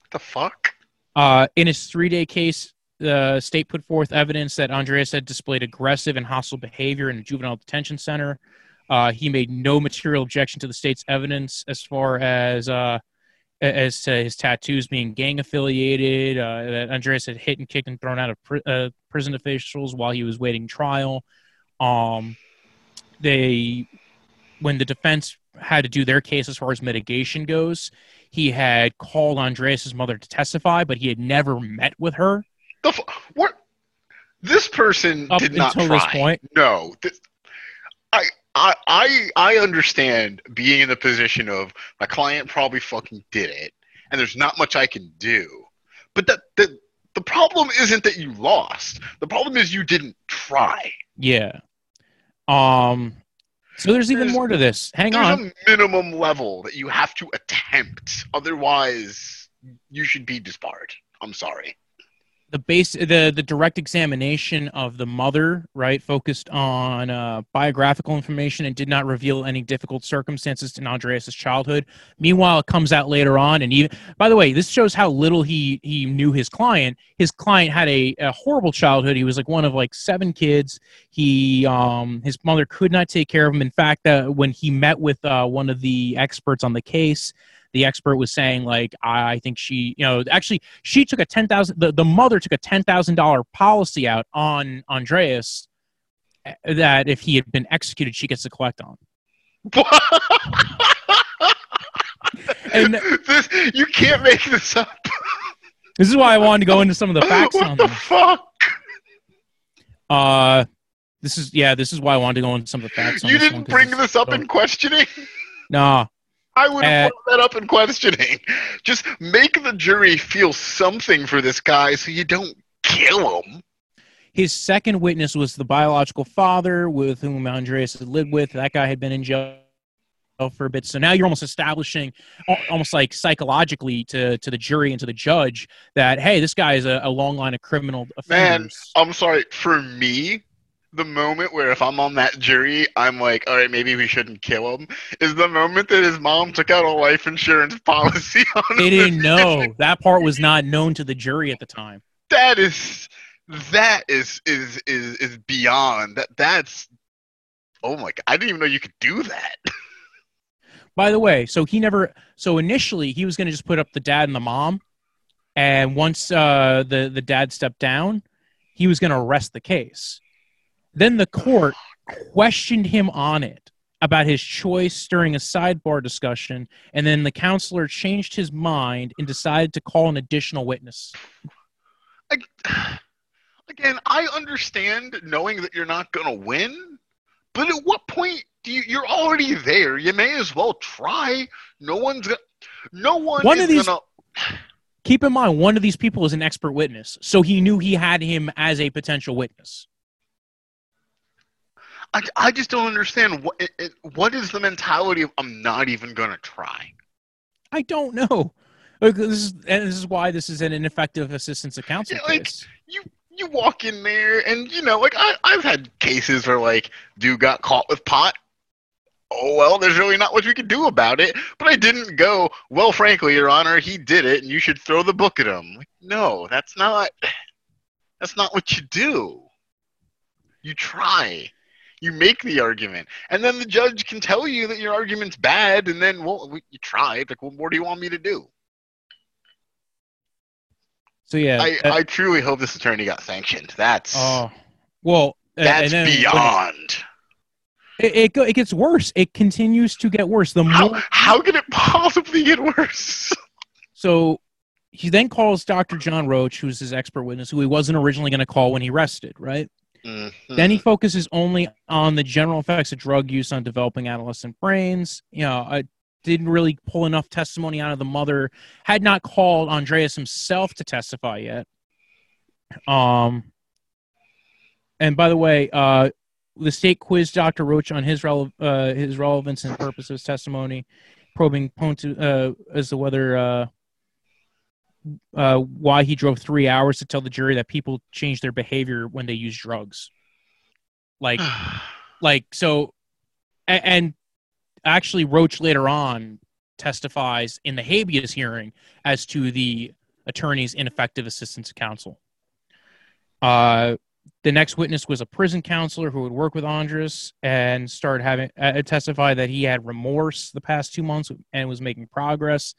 B: What the fuck?
A: Uh, in his three-day case, the state put forth evidence that Andreas had displayed aggressive and hostile behavior in a juvenile detention center. Uh, he made no material objection to the state's evidence as far as uh, as to his tattoos being gang affiliated. Uh, that Andreas had hit and kicked and thrown out of pri- uh, prison officials while he was waiting trial. Um, they, when the defense had to do their case as far as mitigation goes, he had called Andreas's mother to testify, but he had never met with her
B: The fu- what? This person
A: up
B: did not try.
A: this point.
B: No, this, I, I, I, I understand being in the position of my client probably fucking did it, and there's not much I can do. But that, the the problem isn't that you lost. The problem is you didn't try.
A: Yeah. Um. So there's even more to this. Hang
B: There's
A: on.
B: a minimum level that you have to attempt. Otherwise, you should be disbarred. I'm sorry.
A: The base the the direct examination of the mother right focused on uh, biographical information and did not reveal any difficult circumstances in andreas's childhood. Meanwhile it comes out later on and even by the way this shows how little he he knew his client. His client had a, a horrible childhood. He was like one of like seven kids. He um his mother could not take care of him. In fact uh, when he met with uh, one of the experts on the case the expert was saying like I think she you know actually she took a ten thousand the, the mother took a ten thousand dollar policy out on Andreas uh, that if he had been executed she gets to collect on. And-
B: this, you can't make this up.
A: This is why I wanted to go into some of the facts
B: what
A: on
B: the
A: this.
B: fuck?
A: Uh this is yeah, this is why I wanted to go into some of the facts on
B: You
A: this
B: didn't
A: 'cause
B: bring this up
A: so-
B: in questioning.
A: Nah.
B: I would have
A: Uh,
B: brought that up in questioning. Just make the jury feel something for this guy, so you don't kill him.
A: His second witness was the biological father with whom Andreas had lived with. That guy had been in jail for a bit. So now you're almost establishing, almost like psychologically to, to the jury and to the judge that, hey, this guy is a, a long line of criminal
B: Man. I'm sorry. For me, the moment where if I'm on that jury, I'm like, all right, maybe we shouldn't kill him, is the moment that his mom took out a life insurance policy on him.
A: they didn't know. That part was not known to the jury at the time.
B: That is, that is is is is beyond that. That's. Oh my god! I didn't even know you could do that.
A: By the way, so he never. So initially, he was going to just put up the dad and the mom, and once uh, the the dad stepped down, he was going to arrest the case. Then the court questioned him on it about his choice during a sidebar discussion, and then the counselor changed his mind and decided to call an additional witness.
B: I, again, I understand knowing that you're not gonna win, but at what point do you? You're already there. You may as well try. No one's gonna. No one,
A: One
B: is
A: of these-
B: gonna.
A: Keep in mind, one of these people is an expert witness, so he knew he had him as a potential witness.
B: I, I just don't understand what it, it, what is the mentality of I'm not even gonna try.
A: I don't know. Look, This is, and this is why this is an ineffective assistance of counsel
B: Yeah, like-. You you walk in there and you know like I I've had cases where like dude got caught with pot. Oh well, there's really not much we can do about it. But I didn't go. Well, frankly, Your Honor, he did it, and you should throw the book at him. Like, no, that's not. That's not what you do. You try. You make the argument, and then the judge can tell you that your argument's bad, and then well, we, you tried. Like, what more do you want me to do?
A: So yeah,
B: I,
A: that-
B: I truly hope this attorney got sanctioned. That's
A: oh well, uh,
B: that's beyond.
A: It, it, it gets worse. It continues to get worse. The
B: How
A: more
B: how could it possibly get worse?
A: so he then calls Dr. John Roach, who's his expert witness, who he wasn't originally going to call when he rested, right?
B: Mhm.
A: Then he focuses only on the general effects of drug use on developing adolescent brains. You know, I didn't really pull enough testimony out of the mother. Had not called Andreas himself to testify yet. Um, and by the way, uh, the state quizzed Dr. Roach on his rele- uh, his relevance and purpose of his testimony, probing Ponte uh, as to whether uh, why he drove three hours to tell the jury that people change their behavior when they use drugs. Like, like so, and, and actually, Roach later on testifies in the habeas hearing as to the attorney's ineffective assistance to counsel. Uh, the next witness was a prison counselor who would work with Andrus and started having uh, testify that he had remorse the past two months and was making progress.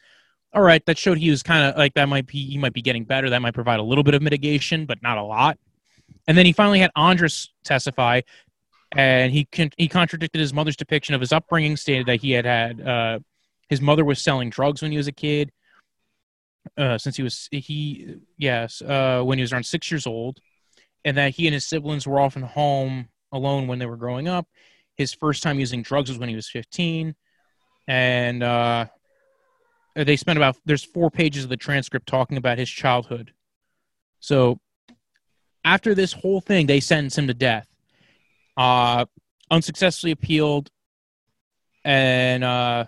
A: All right, that showed he was kind of like that. Might be he might be getting better. That might provide a little bit of mitigation, but not a lot. And then he finally had Andrus testify, and he con- he contradicted his mother's depiction of his upbringing, stated that he had had uh, his mother was selling drugs when he was a kid. Uh, since he was he yes uh, when he was around six years old, and that he and his siblings were often home alone when they were growing up. His first time using drugs was when he was 15, and uh, they spent about there's four pages of the transcript talking about his childhood. So after this whole thing, they sentenced him to death. Uh, unsuccessfully appealed, and uh,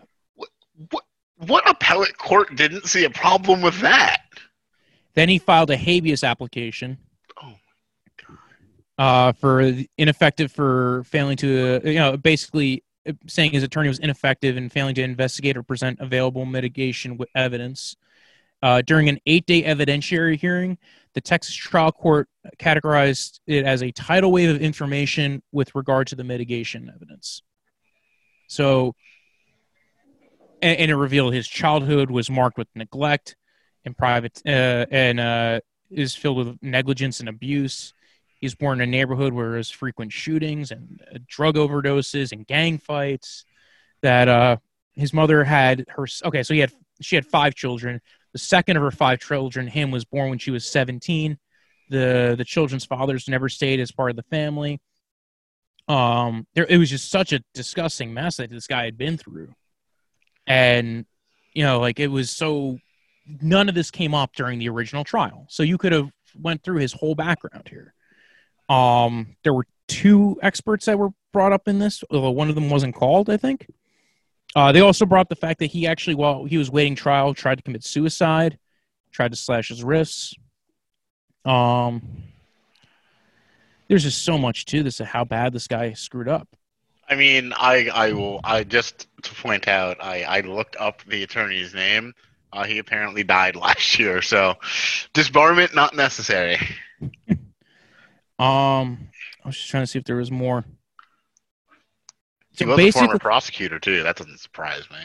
B: what what appellate court didn't see a problem with that?
A: then he filed a habeas application.
B: Oh
A: uh, for ineffective for failing to, uh, you know, basically saying his attorney was ineffective in failing to investigate or present available mitigation with evidence. Uh, during an eight-day evidentiary hearing, the Texas trial court categorized it as a tidal wave of information with regard to the mitigation evidence. So, and, and it revealed his childhood was marked with neglect and private, uh, and uh, is filled with negligence and abuse. He was born in a neighborhood where there's frequent shootings and uh, drug overdoses and gang fights. That uh, his mother had her. Okay, so he had she had five children. The second of her five children, him, was born when she was 17. The the children's fathers never stayed as part of the family. Um, there it was just such a disgusting mess that this guy had been through, and you know, like it was so. None of this came up during the original trial, so you could have went through his whole background here. Um, there were two experts that were brought up in this, although one of them wasn't called, I think. Uh, they also brought up the fact that he actually, while he was waiting trial, tried to commit suicide, tried to slash his wrists. Um, there's just so much to this of how bad this guy screwed up.
B: I mean, I I will I just to point out I I looked up the attorney's name. Uh, he apparently died last year, so disbarment not necessary.
A: Um, I was just trying to see if there was more.
B: He
A: So
B: was a former prosecutor too. That doesn't surprise me.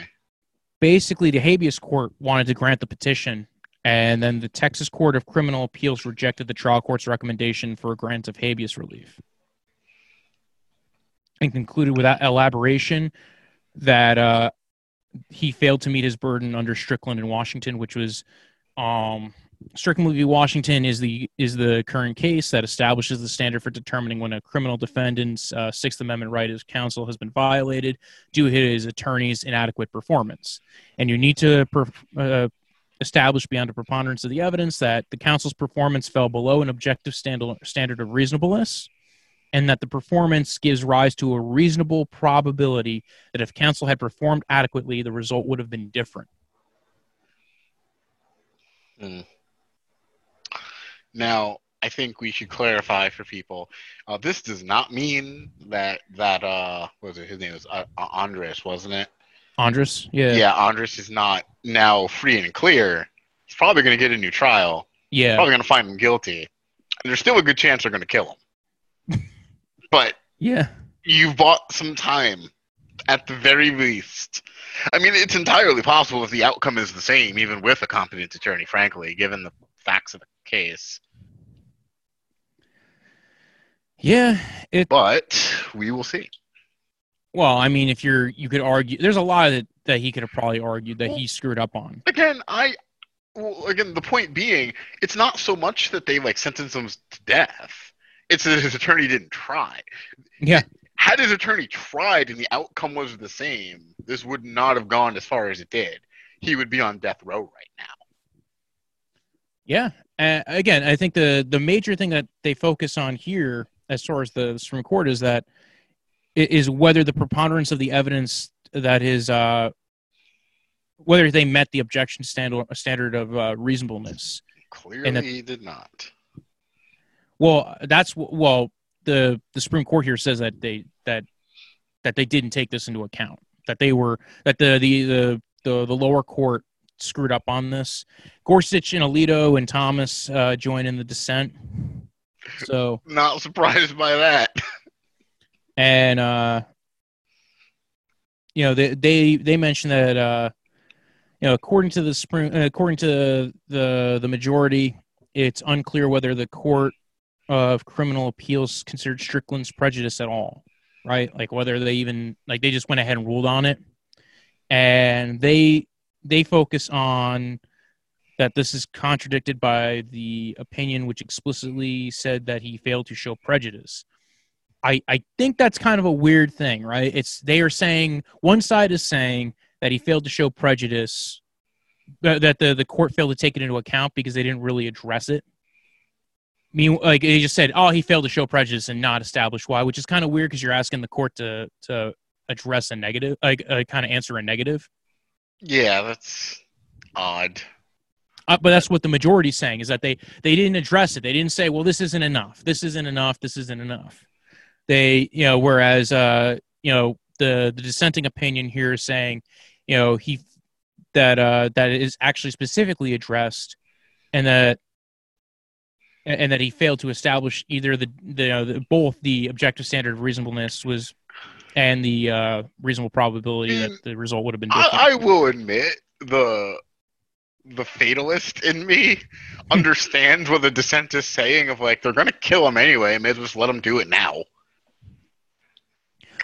A: basically, the habeas court wanted to grant the petition, and then the Texas Court of Criminal Appeals rejected the trial court's recommendation for a grant of habeas relief, and concluded without elaboration that uh, he failed to meet his burden under Strickland in Washington, which was um, Strickland v. Washington is the is the current case that establishes the standard for determining when a criminal defendant's uh, Sixth Amendment right as counsel has been violated due to his attorney's inadequate performance, and you need to per, uh, establish beyond a preponderance of the evidence that the counsel's performance fell below an objective standard standard of reasonableness, and that the performance gives rise to a reasonable probability that if counsel had performed adequately, the result would have been different.
B: Now, I think we should clarify for people. Uh, this does not mean that that uh, what was it his name was uh, uh, Andrus, wasn't it?
A: Andrus, yeah,
B: Yeah, Andrus is not now free and clear. He's probably going to get a new trial.
A: yeah.
B: Probably going to find him guilty. And there's still a good chance they're going to kill him. but
A: Yeah.
B: you've bought some time at the very least. I mean, it's entirely possible if the outcome is the same, even with a competent attorney, frankly, given the facts of the case.
A: Yeah. It
B: But we will see.
A: well, I mean, if you're you could argue there's a lot that that he could have probably argued that he screwed up on.
B: Again, I Well, again, the point being, it's not so much that they like sentenced him to death. It's that his attorney didn't try.
A: Yeah.
B: Had his attorney tried and the outcome was the same, this would not have gone as far as it did. He would be on death row right now.
A: Yeah. Uh, again, I think the the major thing that they focus on here, as far as the Supreme Court, is that is whether the preponderance of the evidence that is uh, whether they met the objection standard standard of uh, reasonableness.
B: Clearly, that, he did not.
A: Well, that's well the the Supreme Court here says that they that that they didn't take this into account. That they were that the the the the, the lower court screwed up on this. Gorsuch and Alito and Thomas uh, join in the dissent. So
B: not surprised by that.
A: And uh, you know they they they mentioned that uh, you know according to the spring according to the the majority, it's unclear whether the court of criminal appeals considered Strickland's prejudice at all, right? Like whether they even like they just went ahead and ruled on it, and they they focus on that this is contradicted by the opinion which explicitly said that he failed to show prejudice. I, I think that's kind of a weird thing, right? It's they are saying one side is saying that he failed to show prejudice, that the, the court failed to take it into account because they didn't really address it. I mean, like they just said, oh, he failed to show prejudice and not establish why, which is kind of weird because you're asking the court to to address a negative, like uh, kind of answer a negative.
B: Yeah, that's odd.
A: Uh, but that's what the majority is saying is that they they didn't address it. They didn't say, well, this isn't enough. This isn't enough. This isn't enough. They, you know, whereas uh, you know the the dissenting opinion here is saying, you know, he that uh that is actually specifically addressed, and that and that he failed to establish either the, the, uh, the both the objective standard of reasonableness was and the uh, reasonable probability that the result would have been different.
B: I, I will admit the the fatalist in me understands what the dissent is saying of like they're gonna kill him anyway, may as well just let him do it now.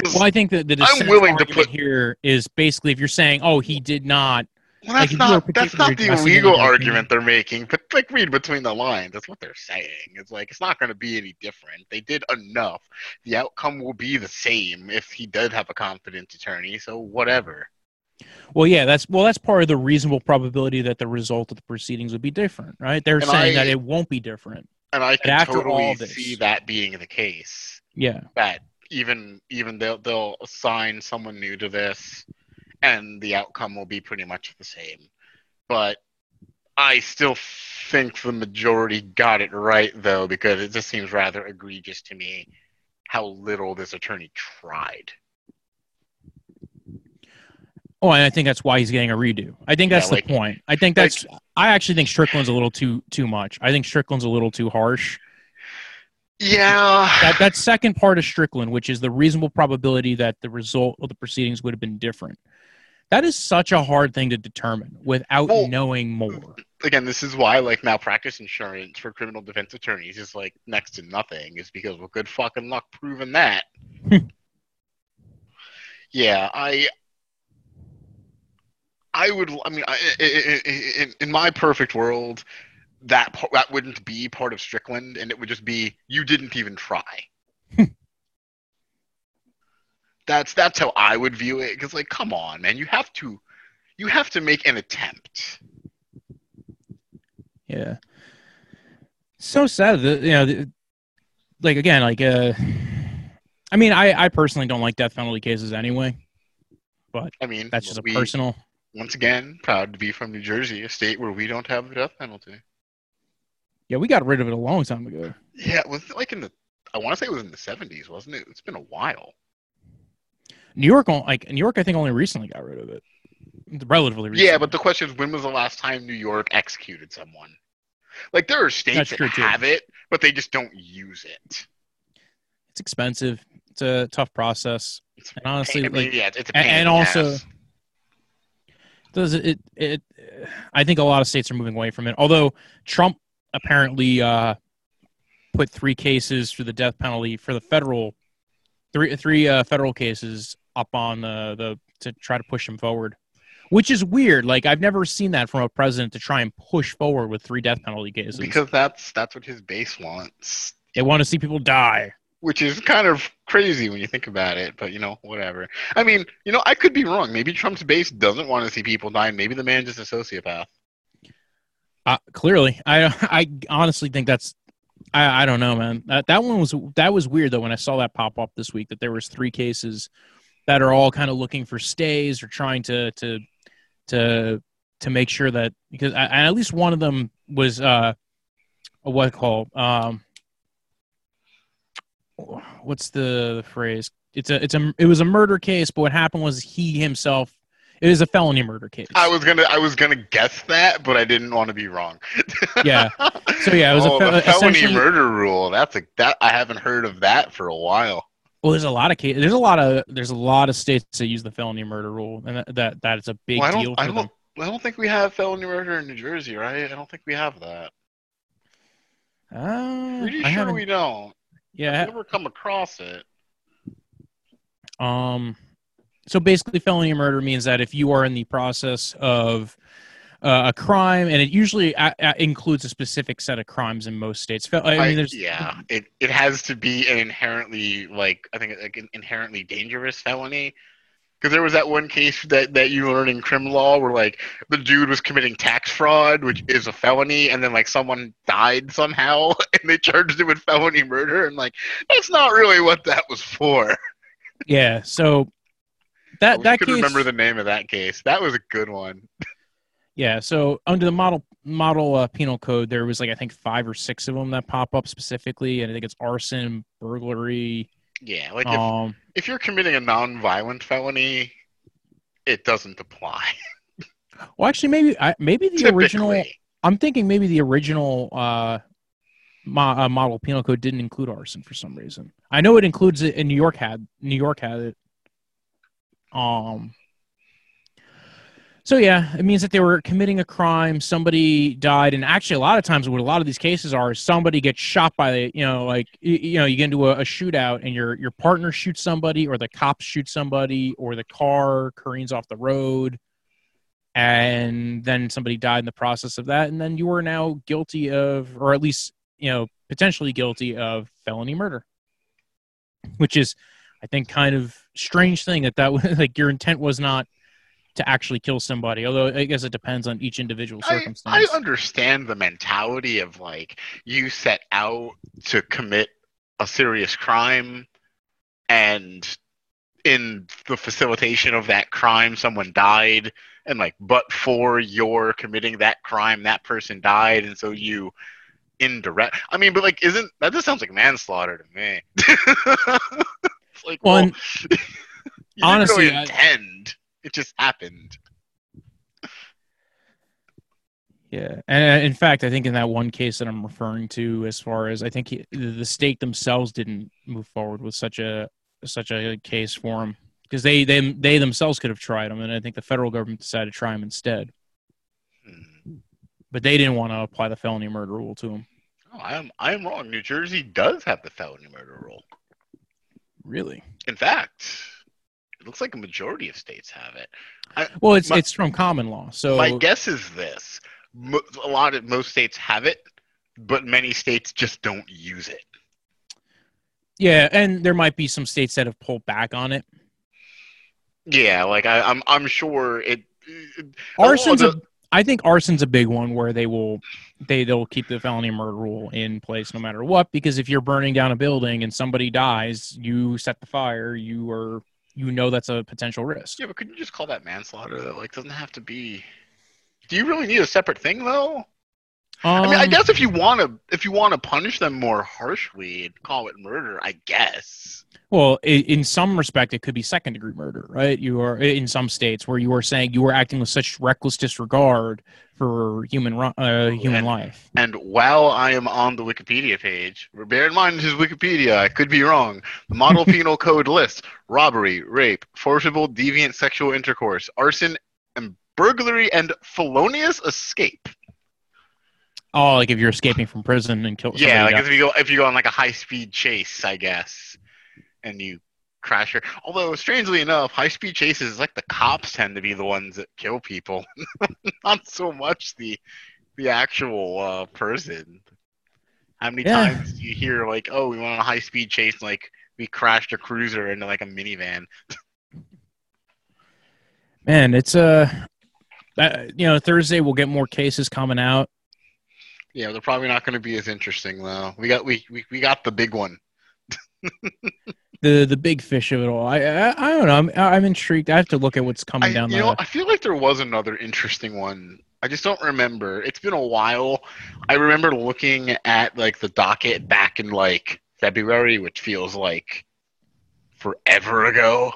A: Well, I think that the dissent I'm willing to put here is basically if you're saying, oh, he did not
B: well, that's like, not that's not the legal argument they're making. But like, read between the lines. That's what they're saying. It's like it's not going to be any different. They did enough. The outcome will be the same if he did have a competent attorney. So whatever.
A: Well, yeah, that's well, that's part of the reasonable probability that the result of the proceedings would be different, right? They're and saying I, that it won't be different.
B: And I can totally this, see that being the case.
A: Yeah.
B: That even even they'll they'll assign someone new to this and the outcome will be pretty much the same. But I still think the majority got it right, though, because it just seems rather egregious to me how little this attorney tried.
A: Oh, and I think that's why he's getting a redo. I think that's yeah, like, the point. I think that's. Like, I actually think Strickland's a little too too much. I think Strickland's a little too harsh.
B: Yeah.
A: That that second part of Strickland, which is the reasonable probability that the result of the proceedings would have been different. That is such a hard thing to determine without well, knowing more.
B: Again, this is why like malpractice insurance for criminal defense attorneys is like next to nothing. Is because well, good fucking luck proving that. yeah, I. I would. I mean, I, in, in my perfect world, that that wouldn't be part of Strickland, and it would just be you didn't even try. That's that's how I would view it. Because like, come on, man, you have to, you have to make an attempt.
A: Yeah. So sad that you know, the, like again, like uh, I mean, I I personally don't like death penalty cases anyway. But
B: I mean,
A: that's just we, a personal.
B: Once again, proud to be from New Jersey, a state where we don't have the death penalty.
A: Yeah, we got rid of it a long time ago.
B: Yeah, it was like in the I want to say it was in the 70s, wasn't it? It's been a while.
A: New York, like New York, I think only recently got rid of it. Relatively recently.
B: Yeah, but the question is, when was the last time New York executed someone? Like there are states that have it, but they just don't use it.
A: It's expensive. It's a tough process, it's and honestly,
B: pain,
A: like,
B: yeah, it's a
A: and, and also, does it, it? It. I think a lot of states are moving away from it. Although Trump apparently uh, put three cases for the death penalty for the federal three three uh, federal cases up on the the to try to push him forward, which is weird. Like I've never seen that from a president to try and push forward with three death penalty cases
B: because that's that's what his base wants.
A: they want to see people die.
B: which is kind of crazy when you think about it, but you know, whatever. I mean, you know, I could be wrong. Maybe Trump's base doesn't want to see people die. Maybe the man's just a sociopath.
A: Uh, clearly, I I honestly think that's I, I don't know, man. That that one was that was weird though when I saw that pop up this week that there was three cases that are all kind of looking for stays or trying to to to to make sure that because I, at least one of them was uh what call um what's the phrase it's a it's a it was a murder case but what happened was he himself it was a felony murder case
B: I was gonna, I was gonna guess that, but I didn't want to be wrong.
A: Yeah. so yeah it was
B: oh,
A: a fe-
B: felony murder rule. That's a that I haven't heard of that for a while.
A: Well, there's a lot of cases. There's a lot of there's a lot of states that use the felony murder rule, and that that, that is a big
B: Well, I don't,
A: deal
B: I don't,
A: them.
B: I don't think we have felony murder in New Jersey, right? I don't think we have that.
A: Uh,
B: Pretty
A: I
B: sure we don't.
A: yeah.
B: I've never come across it.
A: Um, so basically, felony murder means that if you are in the process of uh, a crime, and it usually a- a- includes a specific set of crimes in most states. I mean,
B: I- yeah, it, it has to be an inherently like I think like an inherently dangerous felony. Because there was that one case that, that you learn in crim law where like the dude was committing tax fraud, which is a felony, and then like someone died somehow, and they charged him with felony murder, and like that's not really what that was for.
A: yeah. So
B: I
A: that
B: I
A: that
B: could
A: case,
B: remember the name of that case. That was a good one.
A: yeah. So under the model model uh, penal code, there was like I think five or six of them that pop up specifically, and I think it's arson, burglary.
B: Yeah, like if,
A: Um,
B: if you're committing a non-violent felony, it doesn't apply.
A: well, actually, maybe I, maybe the original. I'm thinking maybe the original uh, mo- uh, model penal code didn't include arson for some reason. I know it includes it in New York had New York had it. Um. So yeah, it means that they were committing a crime. Somebody died, and actually, a lot of times, what a lot of these cases are, is somebody gets shot by the, you know, like you, you know, you get into a, a shootout, and your your partner shoots somebody, or the cops shoot somebody, or the car careens off the road, and then somebody died in the process of that, and then you are now guilty of, or at least you know, potentially guilty of felony murder, which is, I think, kind of strange thing that that like your intent was not to actually kill somebody. Although I guess it depends on each individual circumstance.
B: I understand the mentality of like you set out to commit a serious crime and in the facilitation of that crime someone died and like but for your committing that crime that person died and so you indirect I mean but like isn't that just sounds like manslaughter to me. it's like
A: Well,
B: well,
A: honestly,
B: really
A: I-
B: intend. It just happened.
A: Yeah, and in fact, I think in that one case that I'm referring to, as far as I think he, the state themselves didn't move forward with such a such a case for him because they they they themselves could have tried him, and I think the federal government decided to try him instead.
B: Hmm.
A: But they didn't want to apply the felony murder rule to him.
B: Oh, I am I am wrong. New Jersey does have the felony murder rule.
A: Really?
B: In fact, it looks like a majority of states have it.
A: Well, it's
B: My-
A: it's from common law, so
B: My guess is this: Mo- a lot of most states have it, but many states just don't use it.
A: yeah, and there might be some states that have pulled back on it.
B: Yeah, like I, I'm I'm sure it. it a lot of
A: Arson's
B: the-
A: a, I think arson's a big one where they will they they'll keep the felony murder rule in place no matter what because if you're burning down a building and somebody dies, you set the fire, you are you know that's a potential risk.
B: yeah, but couldn't you just call that manslaughter? That like doesn't have to be. Do you really need a separate thing though? I mean, I
A: Um,
B: guess if you want to, if you want to punish them more harshly, call it murder. I guess.
A: Well, in some respect, it could be second degree murder, right? You are in some states where you are saying you are acting with such reckless disregard for human uh, human
B: And-
A: life.
B: And while I am on the Wikipedia page, bear in mind this is Wikipedia, I could be wrong. The Model Penal Code lists robbery, rape, forcible deviant sexual intercourse, arson, and burglary and felonious escape.
A: Oh, like if you're escaping from prison and kill.
B: Yeah, like if you go if you go on like a high speed chase, I guess, and you crash crasher. Although strangely enough, high speed chases like the cops tend to be the ones that kill people, not so much the the actual uh, person. How many
A: Yeah.
B: times do you hear like, "Oh, we went on a high speed chase, and, like we crashed a cruiser into like a minivan"?
A: Man, it's uh, uh, you know, Thursday we'll get more cases coming out.
B: Yeah, they're probably not going to be as interesting though. We got we, we, we got the big one.
A: The the big fish of it all. I I, I don't know. I'm I'm intrigued. I have to look at what's coming
B: I,
A: down
B: you
A: the.
B: know, I feel like there was another interesting one. I just don't remember. It's been a while. I remember looking at like the docket back in like February, which feels like forever ago.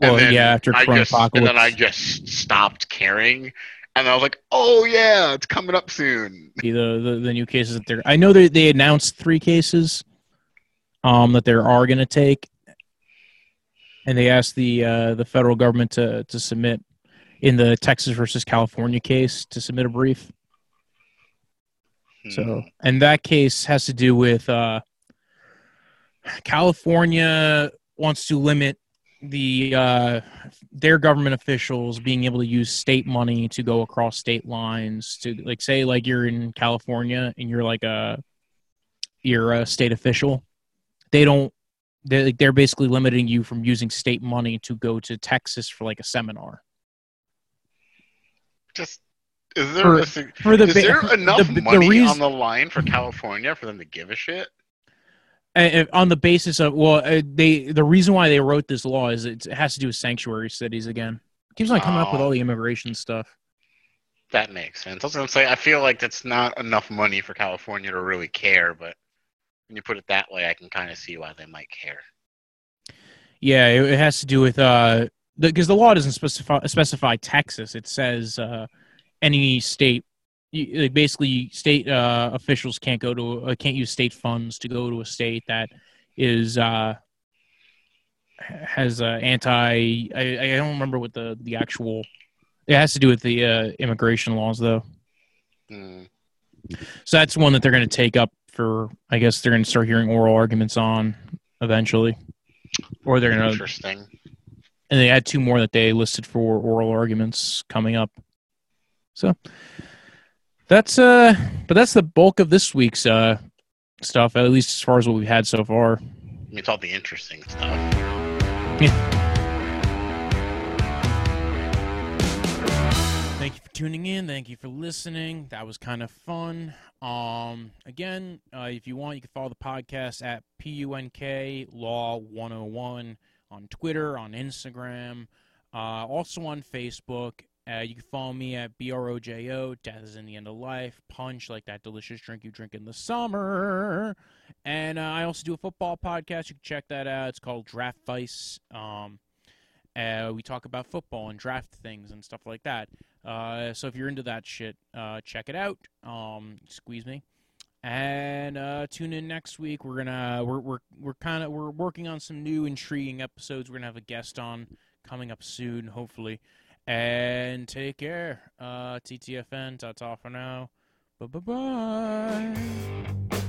B: And
A: Well,
B: then
A: yeah, after
B: just, and then I just stopped caring, and I was like, "Oh yeah, it's coming up soon."
A: the, the the new cases that they're. I know they they announced three cases, um, that they are going to take, and they asked the uh, the federal government to to submit in the Texas versus California case to submit a brief. So,
B: Hmm.
A: and that case has to do with uh, California wants to limit the uh, their government officials being able to use state money to go across state lines to like say like you're in California and you're like a you're a state official. They don't. They're, like, they're basically limiting you from using state money to go to Texas for like a seminar.
B: just is there
A: For-
B: a
A: For the
B: is there enough
A: the, the
B: money
A: reason-
B: on the line for California for them to give a shit?
A: Uh, on the basis of well, uh, they the reason why they wrote this law is it has to do with sanctuary cities again. keeps on coming up with
B: Oh.
A: all the immigration stuff.
B: That makes sense. I was gonna say I feel like that's not enough money for California to really care, but when you put it that way, I can kind of see why they might care.
A: Yeah, it, it has to do with uh because the, law doesn't specify specify Texas. It says uh any state. You, like basically, state uh, officials can't go to uh, can't use state funds to go to a state that is uh has uh, anti. I, I don't remember what the the actual. It has to do with the uh, immigration laws, though.
B: Hmm.
A: So that's one that they're going to take up for. I guess they're going to start hearing oral arguments on eventually, or they're going to.
B: Interesting.
A: And they had two more that they listed for oral arguments coming up. So that's uh, but that's the bulk of this week's uh stuff. At least as far as what we've had so far.
B: It's all the interesting stuff.
A: Thank you for tuning in. Thank you for listening. That was kind of fun. Um, again, uh, if you want, you can follow the podcast at PUNK Law 101 on Twitter, on Instagram, uh, also on Facebook. Uh, you can follow me at BROJO, Death is in the End of Life, Punch, like that delicious drink you drink in the summer. And uh, I also do a football podcast. You can check that out. It's called Draft Vice. Um, uh, we talk about football and draft things and stuff like that. Uh, so if you're into that shit, uh, check it out. Um, squeeze me, and uh, tune in next week. We're gonna we're we're we're kind of we're working on some new intriguing episodes. We're gonna have a guest on coming up soon, hopefully. And take care. Uh, TTFN. Ta ta for now. Bye bye bye.